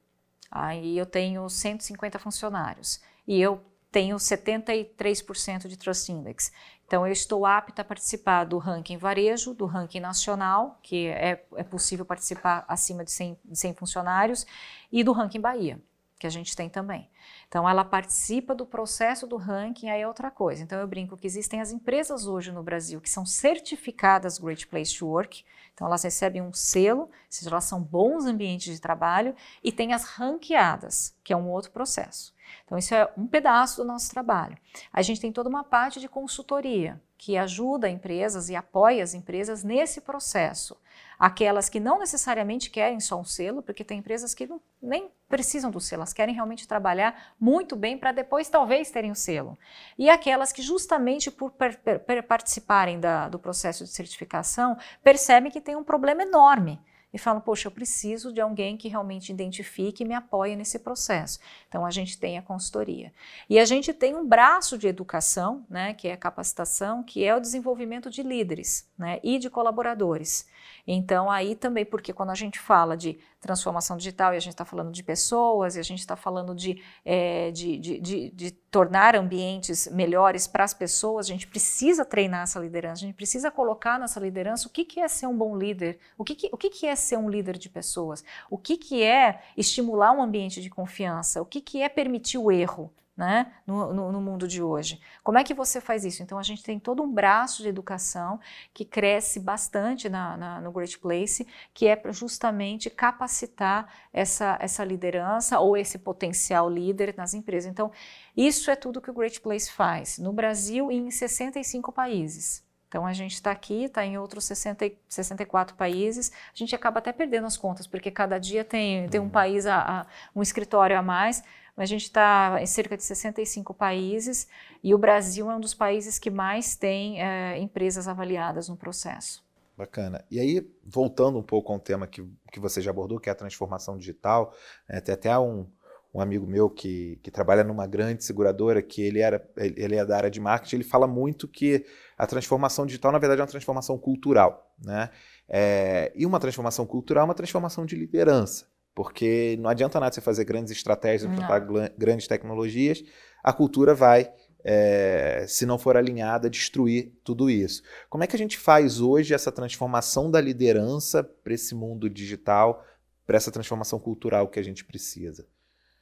Aí eu tenho 150 funcionários e eu tenho 73% de Trust Index. Então, eu estou apta a participar do ranking varejo, do ranking nacional, que é, é possível participar acima de 100, de 100 funcionários, e do ranking Bahia, que a gente tem também. Então, ela participa do processo do ranking, aí é outra coisa. Então, eu brinco que existem as empresas hoje no Brasil que são certificadas Great Place to Work, então elas recebem um selo, seja, elas são bons ambientes de trabalho, e tem as ranqueadas, que é um outro processo. Então, isso é um pedaço do nosso trabalho. A gente tem toda uma parte de consultoria, que ajuda empresas e apoia as empresas nesse processo. Aquelas que não necessariamente querem só um selo, porque tem empresas que não, nem precisam do selo, elas querem realmente trabalhar muito bem para depois talvez terem o selo. E aquelas que, justamente por per, per, participarem da, do processo de certificação, percebem que tem um problema enorme e falam: Poxa, eu preciso de alguém que realmente identifique e me apoie nesse processo. Então, a gente tem a consultoria. E a gente tem um braço de educação, né, que é a capacitação, que é o desenvolvimento de líderes né, e de colaboradores. Então, aí também, porque quando a gente fala de transformação digital e a gente está falando de pessoas e a gente está falando de, é, de, de, de, de, tornar ambientes melhores para as pessoas, a gente precisa treinar essa liderança, a gente precisa colocar nessa liderança o que, que é ser um bom líder, o que, que, o que, que é ser um líder de pessoas, o que, que é estimular um ambiente de confiança, o que, que é permitir o erro né, no, no, no, mundo de hoje. Como é que você faz isso? Então, a gente tem todo um braço de educação que cresce bastante na, na, no Great Place, que é justamente capacitar essa, essa liderança ou esse potencial líder nas empresas. Então, isso é tudo que o Great Place faz no Brasil e em 65 países. Então a gente está aqui, está em outros 60, 64 países. A gente acaba até perdendo as contas, porque cada dia tem, tem um uhum. país, a, a, um escritório a mais. A gente está em cerca de 65 países e o Brasil é um dos países que mais tem é, empresas avaliadas no processo. Bacana. E aí, voltando um pouco ao tema que, que você já abordou, que é a transformação digital, é, tem até um, um amigo meu que, que trabalha numa grande seguradora, que ele, era, ele é da área de marketing, ele fala muito que a transformação digital, na verdade, é uma transformação cultural. Né? É, e uma transformação cultural é uma transformação de liderança. Porque não adianta nada você fazer grandes estratégias, implantar grandes tecnologias, a cultura vai, é, se não for alinhada, destruir tudo isso. Como é que a gente faz hoje essa transformação da liderança para esse mundo digital, para essa transformação cultural que a gente precisa?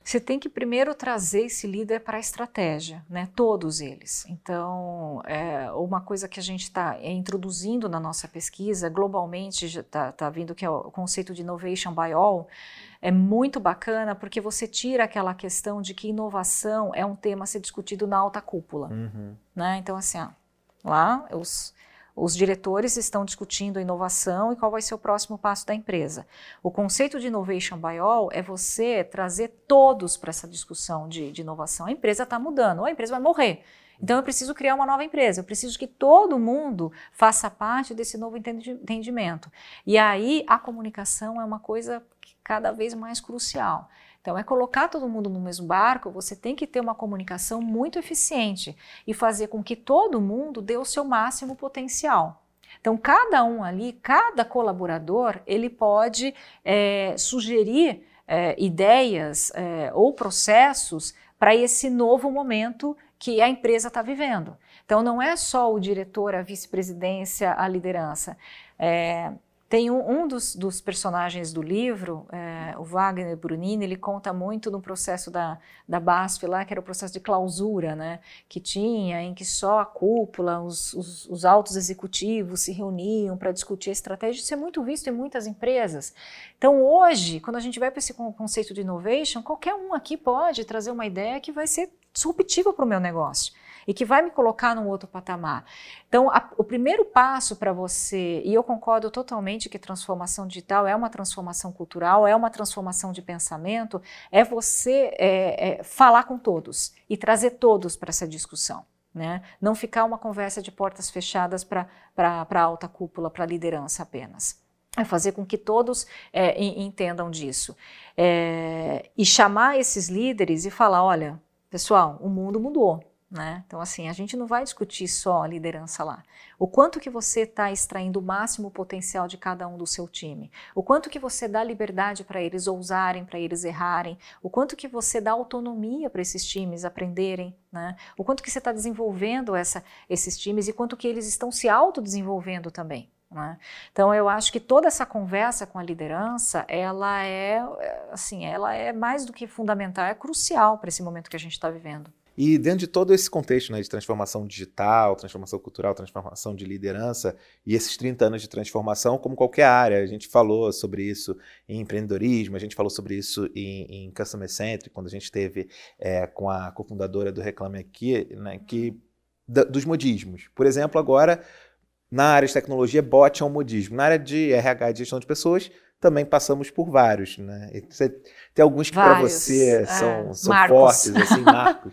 Você tem que primeiro trazer esse líder para a estratégia, né? Todos eles. Então, é uma coisa que a gente está é, introduzindo na nossa pesquisa, globalmente está tá vindo que é o conceito de innovation by all, é muito bacana porque você tira aquela questão de que inovação é um tema a ser discutido na alta cúpula, uhum. né? Então, assim, ó, lá os os diretores estão discutindo a inovação e qual vai ser o próximo passo da empresa. O conceito de innovation by all é você trazer todos para essa discussão de, de inovação. A empresa está mudando, ou a empresa vai morrer. Então eu preciso criar uma nova empresa, eu preciso que todo mundo faça parte desse novo entendimento. E aí a comunicação é uma coisa cada vez mais crucial. Então, é colocar todo mundo no mesmo barco, você tem que ter uma comunicação muito eficiente e fazer com que todo mundo dê o seu máximo potencial. Então, cada um ali, cada colaborador, ele pode é, sugerir é, ideias é, ou processos para esse novo momento que a empresa está vivendo. Então, não é só o diretor, a vice-presidência, a liderança. É, tem um, um dos, dos, personagens do livro, é, o Wagner Brunini, ele conta muito no processo da, da BASF lá, que era o processo de clausura, né, que tinha, em que só a cúpula, os, os, os altos executivos se reuniam para discutir a estratégia. Isso é muito visto em muitas empresas. Então, hoje, quando a gente vai para esse conceito de innovation, qualquer um aqui pode trazer uma ideia que vai ser disruptiva para o meu negócio e que vai me colocar num outro patamar. Então, a, o primeiro passo para você, e eu concordo totalmente que transformação digital é uma transformação cultural, é uma transformação de pensamento, é você é, é, falar com todos e trazer todos para essa discussão. Né? Não ficar uma conversa de portas fechadas para a alta cúpula, para a liderança apenas. É fazer com que todos é, entendam disso. É, e chamar esses líderes e falar: olha, pessoal, o mundo mudou. Né? Então, assim, a gente não vai discutir só a liderança lá. O quanto que você está extraindo o máximo potencial de cada um do seu time. O quanto que você dá liberdade para eles ousarem, para eles errarem. O quanto que você dá autonomia para esses times aprenderem. Né? O quanto que você está desenvolvendo essa, esses times e quanto que eles estão se autodesenvolvendo também. Né? Então eu acho que toda essa conversa com a liderança, ela é assim, ela é mais do que fundamental, é crucial para esse momento que a gente está vivendo. E dentro de todo esse contexto né, de transformação digital, transformação cultural, transformação de liderança e esses 30 anos de transformação, como qualquer área, a gente falou sobre isso em empreendedorismo, a gente falou sobre isso em, em Customer Centric, quando a gente teve é, com a cofundadora do Reclame Aqui, né, que, da, dos modismos. Por exemplo, agora, na área de tecnologia, bot é um modismo. Na área de RH e gestão de pessoas, também passamos por vários, né? Você, tem alguns que para você é, são, são fortes, assim, marcos.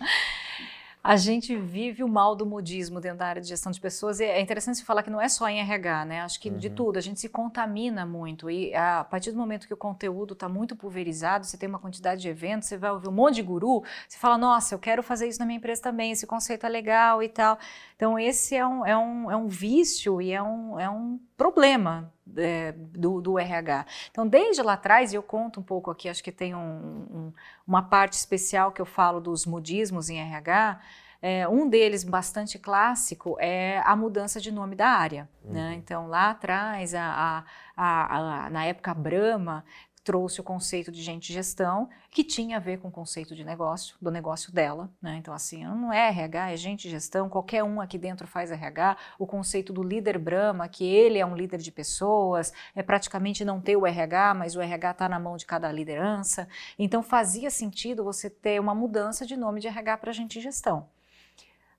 A gente vive o mal do modismo dentro da área de gestão de pessoas. E é interessante se falar que não é só em RH, né? Acho que uhum. de tudo, a gente se contamina muito. E a partir do momento que o conteúdo está muito pulverizado, você tem uma quantidade de eventos, você vai ouvir um monte de guru, você fala, nossa, eu quero fazer isso na minha empresa também, esse conceito é legal e tal. Então, esse é um, é um, é um vício e é um, é um problema é, do, do, RH. Então, desde lá atrás, e eu conto um pouco aqui, acho que tem um, um, uma parte especial que eu falo dos modismos em RH. É, um deles, bastante clássico, é a mudança de nome da área. Né? Uhum. Né? Então, lá atrás, a, a, a, na época Brahma, trouxe o conceito de gente gestão, que tinha a ver com o conceito de negócio, do negócio dela. Né? Então, assim, não é RH, é gente gestão, qualquer um aqui dentro faz RH. O conceito do líder Brahma, que ele é um líder de pessoas, é praticamente não ter o RH, mas o RH está na mão de cada liderança. Então, fazia sentido você ter uma mudança de nome de RH para gente gestão.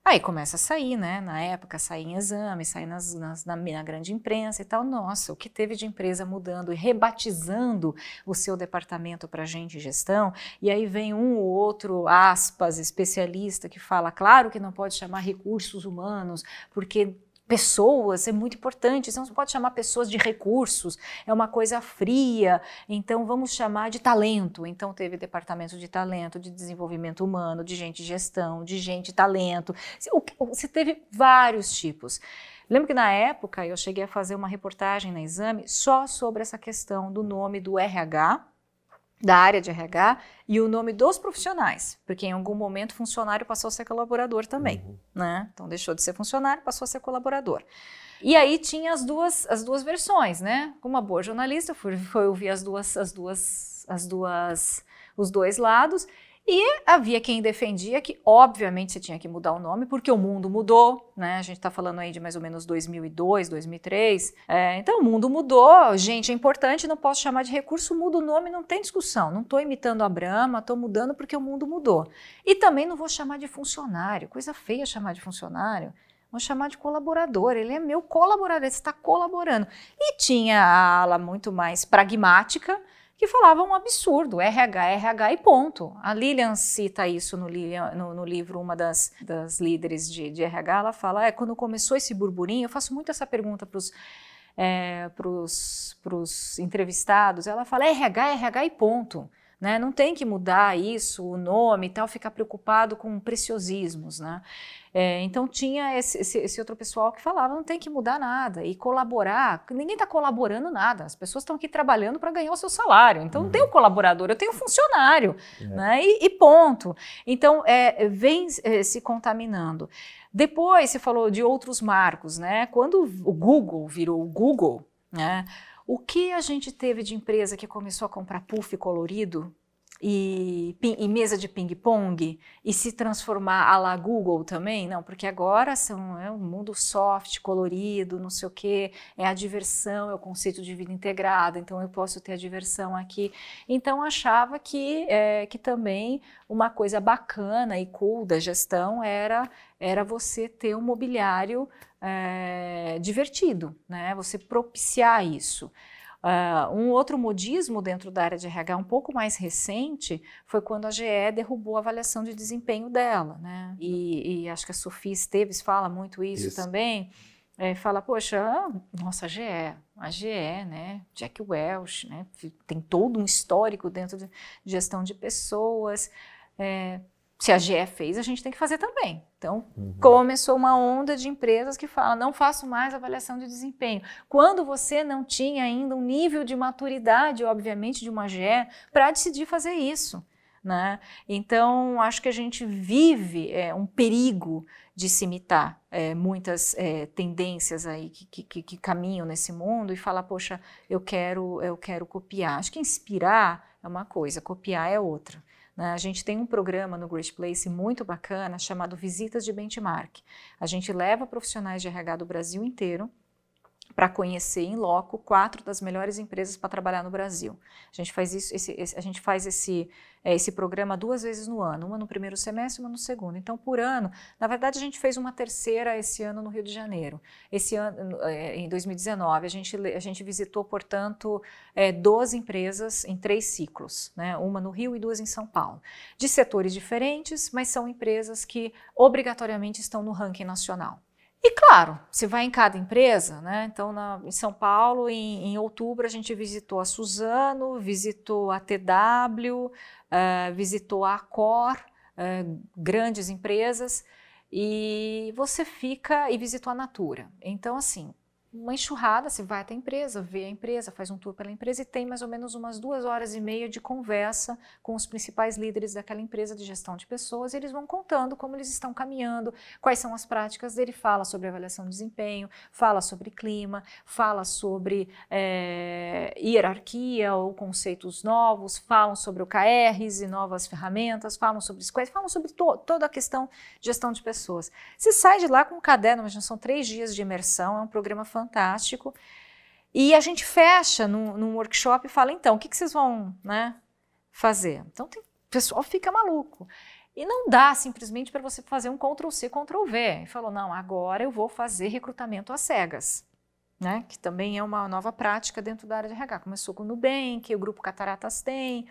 Aí começa a sair, né? Na época, sair em exame, sair nas, nas, na, na, grande imprensa e tal. Nossa, o que teve de empresa mudando e rebatizando o seu departamento para gente gestão. E aí vem um ou outro, aspas, especialista que fala, claro que não pode chamar recursos humanos, porque pessoas é muito importante. Você não pode chamar pessoas de recursos, é uma coisa fria. Então vamos chamar de talento. Então teve departamento de talento, de desenvolvimento humano, de gente gestão, de gente talento. Você teve vários tipos. Lembro que na época eu cheguei a fazer uma reportagem na Exame só sobre essa questão do nome do RH da área de RH e o nome dos profissionais, porque em algum momento funcionário passou a ser colaborador também, uhum. né? Então deixou de ser funcionário, passou a ser colaborador. E aí tinha as duas, as duas versões, né? Como uma boa jornalista, fui, fui ouvir as duas, as duas, as duas, os dois lados. E havia quem defendia que, obviamente, você tinha que mudar o nome, porque o mundo mudou, né? A gente está falando aí de mais ou menos 2002, 2003. É, então, o mundo mudou. Gente, é importante, não posso chamar de recurso, muda o nome, não tem discussão. Não estou imitando a Brahma, estou mudando porque o mundo mudou. E também não vou chamar de funcionário, coisa feia chamar de funcionário. Vou chamar de colaborador, ele é meu colaborador, ele está colaborando. E tinha a ala muito mais pragmática, que falavam um absurdo, RH, RH e ponto. A Lilian cita isso no, no, no livro, uma das, das líderes de, de, RH, ela fala, é, quando começou esse burburinho, eu faço muito essa pergunta para os é, pros entrevistados, ela fala RH, RH e ponto. Né? Não tem que mudar isso, o nome e tal, ficar preocupado com preciosismos. Né? É, então tinha esse, esse, esse, outro pessoal que falava não tem que mudar nada e colaborar. Ninguém está colaborando nada. As pessoas estão aqui trabalhando para ganhar o seu salário. Então uhum. não tem o colaborador, eu tenho o funcionário, é. né? E, e, ponto. Então é, vem é, se contaminando. Depois se falou de outros marcos, né? Quando o Google virou o Google, né? O que a gente teve de empresa que começou a comprar puff colorido e, e mesa de ping-pong e se transformar a la Google também? Não, porque agora são, é um mundo soft, colorido, não sei o quê, é a diversão, é o conceito de vida integrada, então eu posso ter a diversão aqui. Então achava que, é, que também uma coisa bacana e cool da gestão era, era você ter um mobiliário é, divertido, né? Você propiciar isso. Uh, um outro modismo dentro da área de RH um pouco mais recente foi quando a GE derrubou a avaliação de desempenho dela, né? E, e acho que a Sofia Esteves fala muito isso, isso. também. É, fala, poxa, nossa, a GE, a GE, né? Jack Welch, né? Tem todo um histórico dentro de gestão de pessoas. É, se a GE fez, a gente tem que fazer também. Então, uhum. começou uma onda de empresas que falam: não faço mais avaliação de desempenho. Quando você não tinha ainda um nível de maturidade, obviamente, de uma GE, para decidir fazer isso. Né? Então, acho que a gente vive é, um perigo de se imitar é, muitas é, tendências aí que, que, que, caminham nesse mundo e falar, poxa, eu quero, eu quero copiar. Acho que inspirar é uma coisa, copiar é outra. Né? A gente tem um programa no Great Place muito bacana chamado Visitas de Benchmark. A gente leva profissionais de RH do Brasil inteiro para conhecer em loco quatro das melhores empresas para trabalhar no Brasil. A gente faz isso, esse, esse, a gente faz esse, é, esse programa duas vezes no ano, uma no primeiro semestre, uma no segundo. Então, por ano, na verdade, a gente fez uma terceira esse ano no Rio de Janeiro. Esse ano, é, em 2019, a gente, a gente visitou, portanto, é, 12 empresas em três ciclos, né? uma no Rio e duas em São Paulo, de setores diferentes, mas são empresas que obrigatoriamente estão no ranking nacional. E claro, você vai em cada empresa, né? Então, na, em São Paulo, em, em, outubro, a gente visitou a Suzano, visitou a TW, uh, eh, visitou a Accor, uh, grandes empresas, e você fica e visitou a Natura. Então, assim, uma enxurrada, você vai até a empresa, vê a empresa, faz um tour pela empresa e tem mais ou menos umas duas horas e meia de conversa com os principais líderes daquela empresa de gestão de pessoas e eles vão contando como eles estão caminhando, quais são as práticas dele, fala sobre avaliação de desempenho, fala sobre clima, fala sobre é, hierarquia ou conceitos novos, falam sobre OKRs e novas ferramentas, falam sobre squads, falam sobre to toda a questão de gestão de pessoas. Você sai de lá com um caderno, mas já são três dias de imersão, é um programa fantástico fantástico. E a gente fecha num, num workshop e fala, então, o que, que vocês vão né, fazer? Então, tem, o pessoal fica maluco. E não dá simplesmente para você fazer um Ctrl-C, Ctrl-V. E falou, não, agora eu vou fazer recrutamento às cegas. Né? Que também é uma nova prática dentro da área de RH. Começou com o Nubank, o Grupo Cataratas tem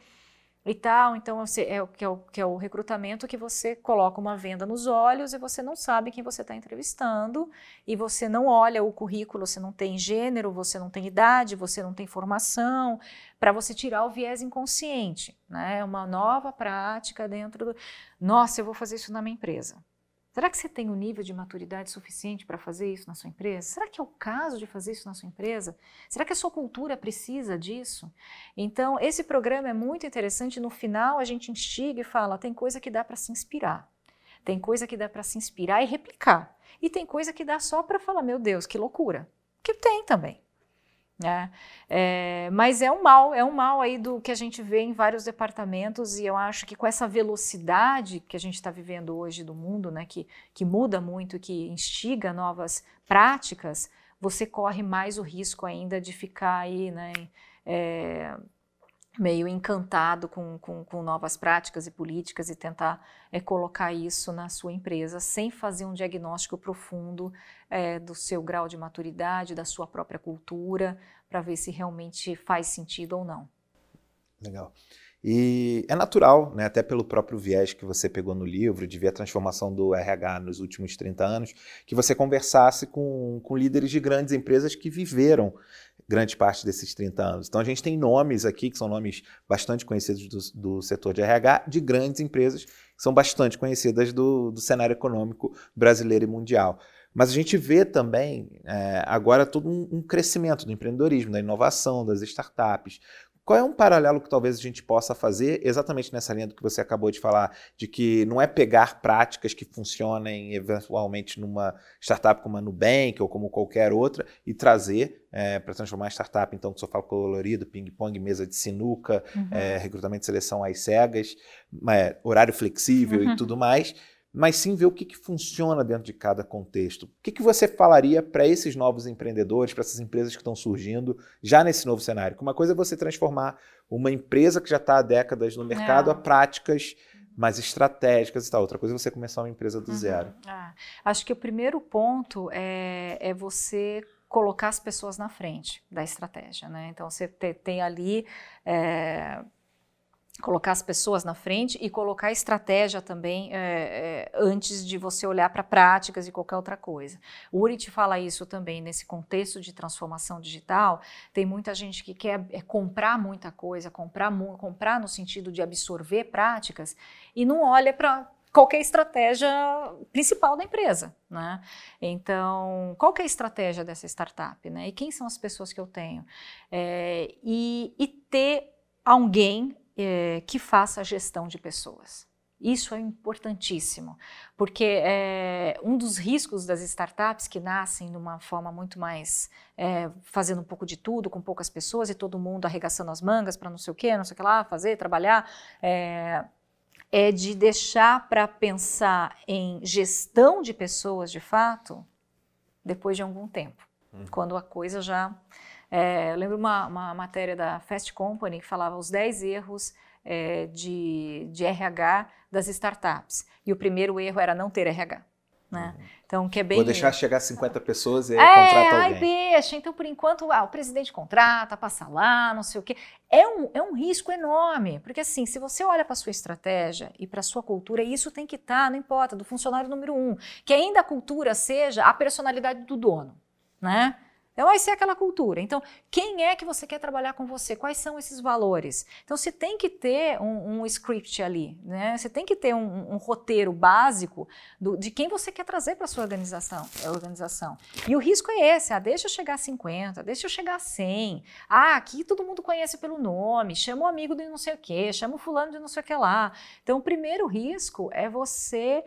e tal. Então, você, é, que, é o, que é o recrutamento que você coloca uma venda nos olhos e você não sabe quem você está entrevistando e você não olha o currículo, você não tem gênero, você não tem idade, você não tem formação, para você tirar o viés inconsciente. Né? É uma nova prática dentro do. Nossa, eu vou fazer isso na minha empresa. Será que você tem o um nível de maturidade suficiente para fazer isso na sua empresa? Será que é o caso de fazer isso na sua empresa? Será que a sua cultura precisa disso? Então, esse programa é muito interessante. No final, a gente instiga e fala: tem coisa que dá para se inspirar. Tem coisa que dá para se inspirar e replicar. E tem coisa que dá só para falar: meu Deus, que loucura. Que tem também. É, é, mas é um mal, é um mal aí do que a gente vê em vários departamentos e eu acho que com essa velocidade que a gente está vivendo hoje do mundo, né, que, que muda muito, que instiga novas práticas, você corre mais o risco ainda de ficar aí, né, é, meio encantado com, com, com, novas práticas e políticas e tentar é, colocar isso na sua empresa sem fazer um diagnóstico profundo é, do seu grau de maturidade, da sua própria cultura, para ver se realmente faz sentido ou não. Legal. E é natural, né, até pelo próprio viés que você pegou no livro, de ver a transformação do RH nos últimos 30 anos, que você conversasse com, com líderes de grandes empresas que viveram grande parte desses 30 anos. Então a gente tem nomes aqui, que são nomes bastante conhecidos do, do setor de RH, de grandes empresas que são bastante conhecidas do, do cenário econômico brasileiro e mundial. Mas a gente vê também é, agora todo um, um, crescimento do empreendedorismo, da inovação, das startups, qual é um paralelo que talvez a gente possa fazer exatamente nessa linha do que você acabou de falar, de que não é pegar práticas que funcionem eventualmente numa startup como a Nubank ou como qualquer outra e trazer é, para transformar a startup, então, que só fala colorido, ping-pong, mesa de sinuca, uhum. é, recrutamento e seleção às cegas, é, horário flexível uhum. e tudo mais, mas sim ver o que, que funciona dentro de cada contexto. O que, que você falaria para esses novos empreendedores, para essas empresas que estão surgindo já nesse novo cenário? Uma coisa é você transformar uma empresa que já está há décadas no mercado é. a práticas mais estratégicas e tal. Outra coisa é você começar uma empresa do uhum. zero. Ah, acho que o primeiro ponto é, é você colocar as pessoas na frente da estratégia. Né? Então, você tem, tem ali. É, colocar as pessoas na frente e colocar estratégia também é, é, antes de você olhar para práticas e qualquer outra coisa. O Uri te fala isso também nesse contexto de transformação digital. Tem muita gente que quer é, comprar muita coisa, comprar, comprar no sentido de absorver práticas e não olha para qualquer estratégia principal da empresa, né? Então, qual é a estratégia dessa startup, né? E quem são as pessoas que eu tenho? E, e ter alguém é, que faça a gestão de pessoas. Isso é importantíssimo, porque é, um dos riscos das startups que nascem de uma forma muito mais é, fazendo um pouco de tudo, com poucas pessoas e todo mundo arregaçando as mangas para não sei o que, não sei o que lá, fazer, trabalhar, é, é de deixar para pensar em gestão de pessoas de fato depois de algum tempo, uhum. quando a coisa já é, eu lembro uma, uma matéria da Fast Company que falava os 10 erros é, de, de RH das startups. E o primeiro erro era não ter RH. Né? Uhum. Então, que é bem. Vou deixar chegar 50 pessoas e aí é, contrata alguém. Aí deixa. Então, por enquanto, ah, o presidente contrata, passa lá, não sei o quê. É um, é um risco enorme. Porque, assim, se você olha para a sua estratégia e para a sua cultura, isso tem que estar, tá, não importa, do funcionário número um. Que ainda a cultura seja a personalidade do dono. Né? Então, vai ser aquela cultura. Então, quem é que você quer trabalhar com você? Quais são esses valores? Então, você tem que ter um, um script ali, né? Você tem que ter um, um roteiro básico do, de quem você quer trazer para a sua organização, organização. E o risco é esse, ah, deixa eu chegar a 50, deixa eu chegar a 100. Ah, aqui todo mundo conhece pelo nome, chama o amigo de não sei o quê, chama o fulano de não sei o que lá. Então, o primeiro risco é você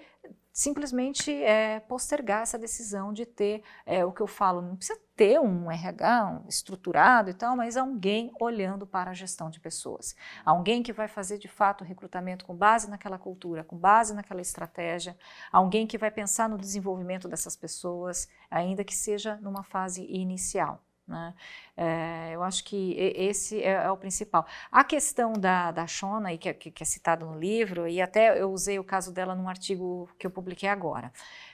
simplesmente é, postergar essa decisão de ter é, o que eu falo, não precisa ter um RH estruturado e tal, mas alguém olhando para a gestão de pessoas. Alguém que vai fazer de fato o recrutamento com base naquela cultura, com base naquela estratégia, alguém que vai pensar no desenvolvimento dessas pessoas, ainda que seja numa fase inicial. Né? É, eu acho que esse é, é, o principal. A questão da, da Shona, que, que, que, é citado no livro, e até eu usei o caso dela num artigo que eu publiquei agora,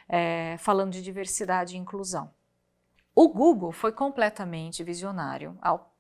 é, falando de diversidade e inclusão. O Google foi completamente visionário ao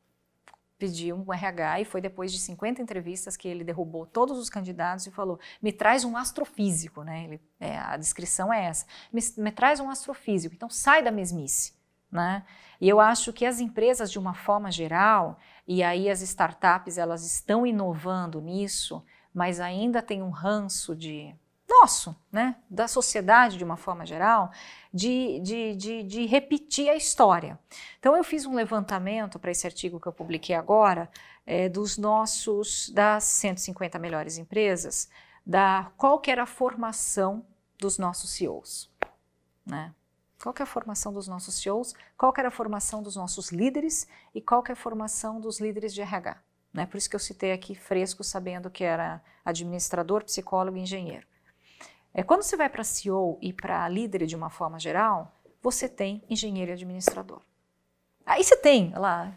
pedir um RH e foi depois de 50 entrevistas que ele derrubou todos os candidatos e falou: me traz um astrofísico, né? Ele, é, a descrição é essa: me, me traz um astrofísico. Então sai da mesmice. Né? E eu acho que as empresas, de uma forma geral, e aí as startups, elas estão inovando nisso, mas ainda tem um ranço de nosso, né, da sociedade de uma forma geral, de, de, de, de repetir a história. Então eu fiz um levantamento para esse artigo que eu publiquei agora, é, dos nossos, das 150 melhores empresas, da qual era a formação dos nossos CEOs. Né? Qual é a formação dos nossos CEOs? Qual era a formação dos nossos líderes? E qual é a formação dos líderes de RH? Né? Por isso que eu citei aqui fresco, sabendo que era administrador, psicólogo e engenheiro. É, quando você vai para CEO e para líder de uma forma geral, você tem engenheiro e administrador. Aí você tem lá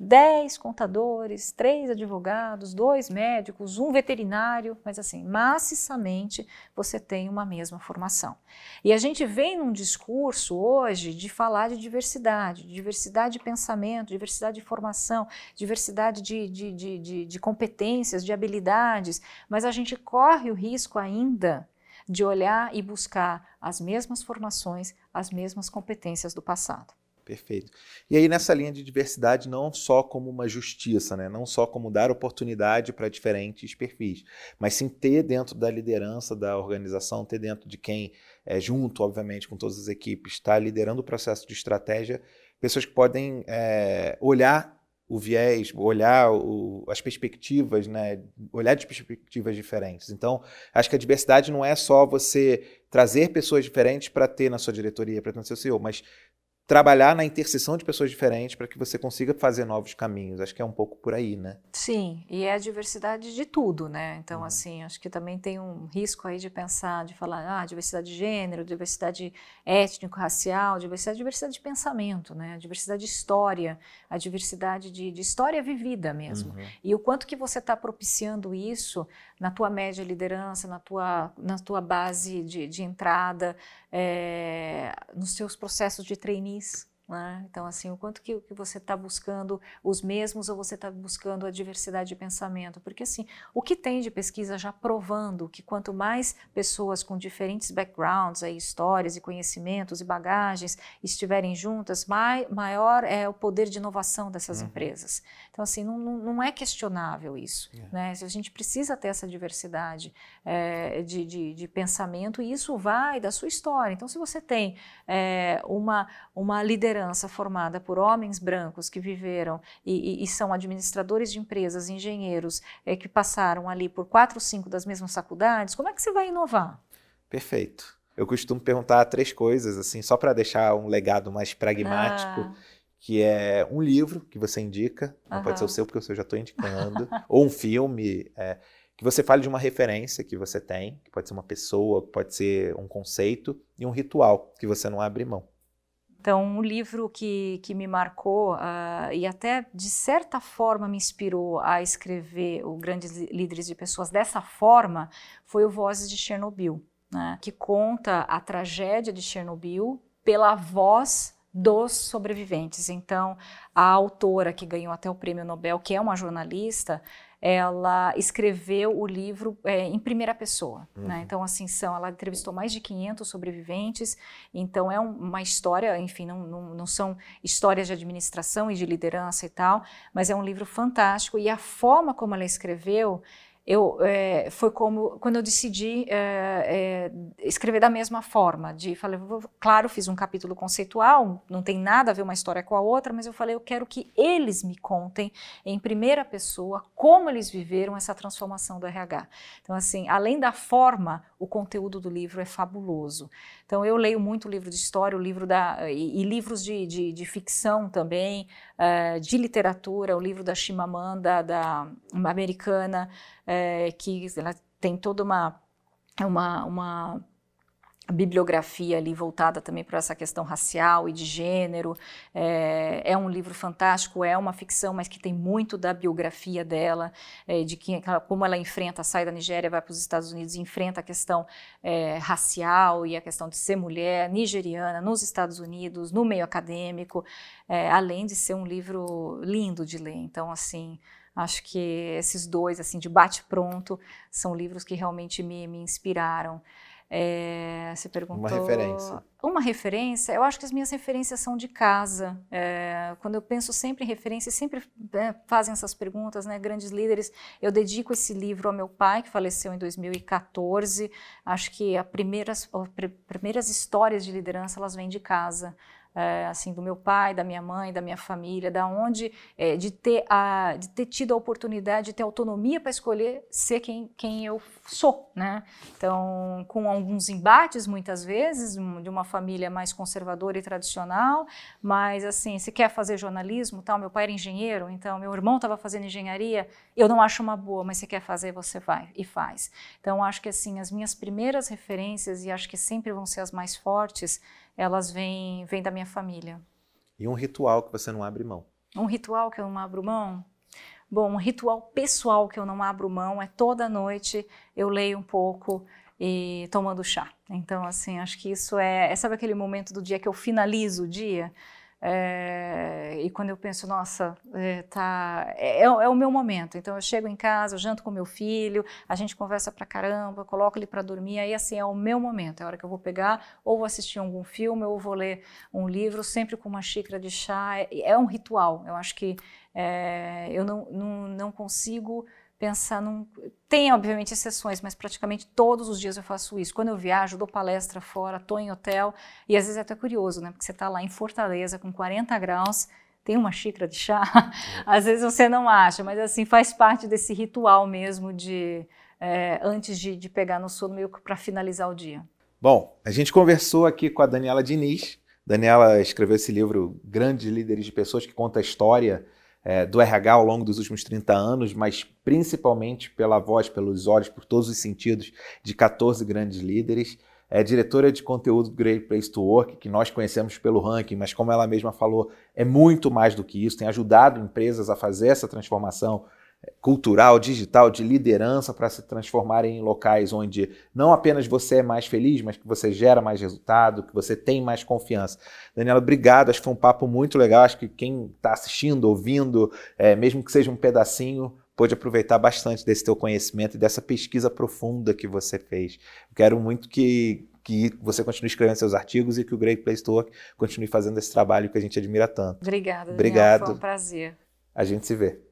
10 contadores, três advogados, dois médicos, um veterinário, mas assim, maciçamente você tem uma mesma formação. E a gente vem num discurso hoje de falar de diversidade, diversidade de pensamento, diversidade de formação, diversidade de, de, de, de, de competências, de habilidades, mas a gente corre o risco ainda de olhar e buscar as mesmas formações, as mesmas competências do passado. Perfeito. E aí, nessa linha de diversidade, não só como uma justiça, né? não só como dar oportunidade para diferentes perfis, mas sim ter dentro da liderança da organização, ter dentro de quem, é, junto, obviamente, com todas as equipes, está liderando o processo de estratégia, pessoas que podem é, olhar o viés, olhar o, as perspectivas, né? olhar de perspectivas diferentes. Então, acho que a diversidade não é só você trazer pessoas diferentes para ter na sua diretoria, para ter no seu CEO, mas trabalhar na interseção de pessoas diferentes para que você consiga fazer novos caminhos. Acho que é um pouco por aí, né? Sim, e é a diversidade de tudo, né? Então, uhum. assim, acho que também tem um risco aí de pensar, de falar, ah, diversidade de gênero, diversidade étnico-racial, diversidade, diversidade de pensamento, né? A diversidade de história, a diversidade de, de história vivida mesmo. Uhum. E o quanto que você está propiciando isso na tua média liderança, na tua, na tua base de, de entrada, é, nos seus processos de trainees. Né? Então, assim, o quanto que, que você está buscando os mesmos ou você está buscando a diversidade de pensamento? Porque, assim, o que tem de pesquisa já provando que quanto mais pessoas com diferentes backgrounds, aí, histórias e conhecimentos e bagagens estiverem juntas, mai, maior é o poder de inovação dessas uhum. empresas. Então, assim, não, não é questionável isso. Yeah. Né? A gente precisa ter essa diversidade é, de, de, de, pensamento e isso vai da sua história. Então, se você tem é, uma, uma liderança liderança formada por homens brancos que viveram e, e, e são administradores de empresas, engenheiros, é, que passaram ali por quatro ou cinco das mesmas faculdades, como é que você vai inovar? Perfeito. Eu costumo perguntar três coisas, assim, só para deixar um legado mais pragmático. Ah que é um livro que você indica, não uhum. pode ser o seu, porque eu já estou indicando, ou um filme, é, que você fale de uma referência que você tem, que pode ser uma pessoa, pode ser um conceito, e um ritual que você não abre mão. Então, um livro que, que me marcou uh, e até de certa forma me inspirou a escrever o Grandes Líderes de Pessoas dessa forma foi o Vozes de Chernobyl, né? que conta a tragédia de Chernobyl pela voz dos sobreviventes. Então, a autora que ganhou até o prêmio Nobel, que é uma jornalista, ela escreveu o livro é, em primeira pessoa. Né? Uhum. Né? Então, assim, são, ela entrevistou mais de 500 sobreviventes, então é um, uma história, enfim, não, não, não, são histórias de administração e de liderança e tal, mas é um livro fantástico e a forma como ela escreveu eu é, foi como quando eu decidi é, é, escrever da mesma forma de falei claro fiz um capítulo conceitual não tem nada a ver uma história com a outra mas eu falei eu quero que eles me contem em primeira pessoa como eles viveram essa transformação do RH então assim além da forma o conteúdo do livro é fabuloso. Então eu leio muito livro de história o livro da e, e livros de, de, de, ficção também de literatura o livro da Chimamanda da americana é, que ela tem toda uma, uma, uma bibliografia ali voltada também para essa questão racial e de gênero. É, é, um livro fantástico, é uma ficção, mas que tem muito da biografia dela, é, de que, como ela enfrenta, sai da Nigéria, vai para os Estados Unidos enfrenta a questão é, racial e a questão de ser mulher nigeriana nos Estados Unidos, no meio acadêmico, é, além de ser um livro lindo de ler. Então, assim, Acho que esses dois, assim, de bate-pronto, são livros que realmente me, me inspiraram. É, você perguntou. Uma referência. Uma referência, eu acho que as minhas referências são de casa. É, quando eu penso sempre em referência, sempre né, fazem essas perguntas, né? Grandes líderes. Eu dedico esse livro ao meu pai, que faleceu em 2014. Acho que as primeiras, as primeiras histórias de liderança elas vêm de casa. É, assim do meu pai, da minha mãe, da minha família, da onde é, de ter a, de ter tido a oportunidade de ter autonomia para escolher ser quem, quem eu sou, né? Então, com alguns embates muitas vezes de uma família mais conservadora e tradicional, mas assim, se quer fazer jornalismo, tal, meu pai era engenheiro, então meu irmão estava fazendo engenharia, eu não acho uma boa, mas se quer fazer, você vai e faz. Então, acho que assim, as minhas primeiras referências e acho que sempre vão ser as mais fortes elas vêm, vêm da minha família. E um ritual que você não abre mão? Um ritual que eu não abro mão? Bom, um ritual pessoal que eu não abro mão é toda noite eu leio um pouco e tomando chá. Então, assim, acho que isso é, é sabe aquele momento do dia que eu finalizo o dia? É, e quando eu penso, nossa, é, tá, é, é, o meu momento. Então eu chego em casa, eu janto com meu filho, a gente conversa pra caramba, coloco ele para dormir, aí assim é o meu momento, é a hora que eu vou pegar, ou vou assistir algum filme, ou vou ler um livro, sempre com uma xícara de chá. É, é um ritual. Eu acho que eu não, não, não consigo pensar. Tem, obviamente, exceções, mas praticamente todos os dias eu faço isso. Quando eu viajo, dou palestra fora, estou em hotel, e às vezes é até curioso, né? Porque você está lá em Fortaleza com 40 graus, tem uma xícara de chá, às vezes você não acha, mas assim, faz parte desse ritual mesmo de. É, antes de, de pegar no sono, meio para finalizar o dia. Bom, a gente conversou aqui com a Daniela Diniz. Daniela escreveu esse livro Grandes Líderes de Pessoas, que conta a história é, do RH ao longo dos últimos 30 anos, mas principalmente pela voz, pelos olhos, por todos os sentidos de 14 grandes líderes. É diretora de conteúdo do Great Place to Work, que nós conhecemos pelo ranking, mas como ela mesma falou, é muito mais do que isso, tem ajudado empresas a fazer essa transformação cultural, digital, de liderança para se transformarem em locais onde não apenas você é mais feliz, mas que você gera mais resultado, que você tem mais confiança. Daniela, obrigado. Acho que foi um papo muito legal. Acho que quem está assistindo, ouvindo, é, mesmo que seja um pedacinho, pôde aproveitar bastante desse teu conhecimento e dessa pesquisa profunda que você fez. Quero muito que, que você continue escrevendo seus artigos e que o Great Place to Work continue fazendo esse trabalho que a gente admira tanto. Obrigada. Obrigado. Foi um prazer. A gente se vê.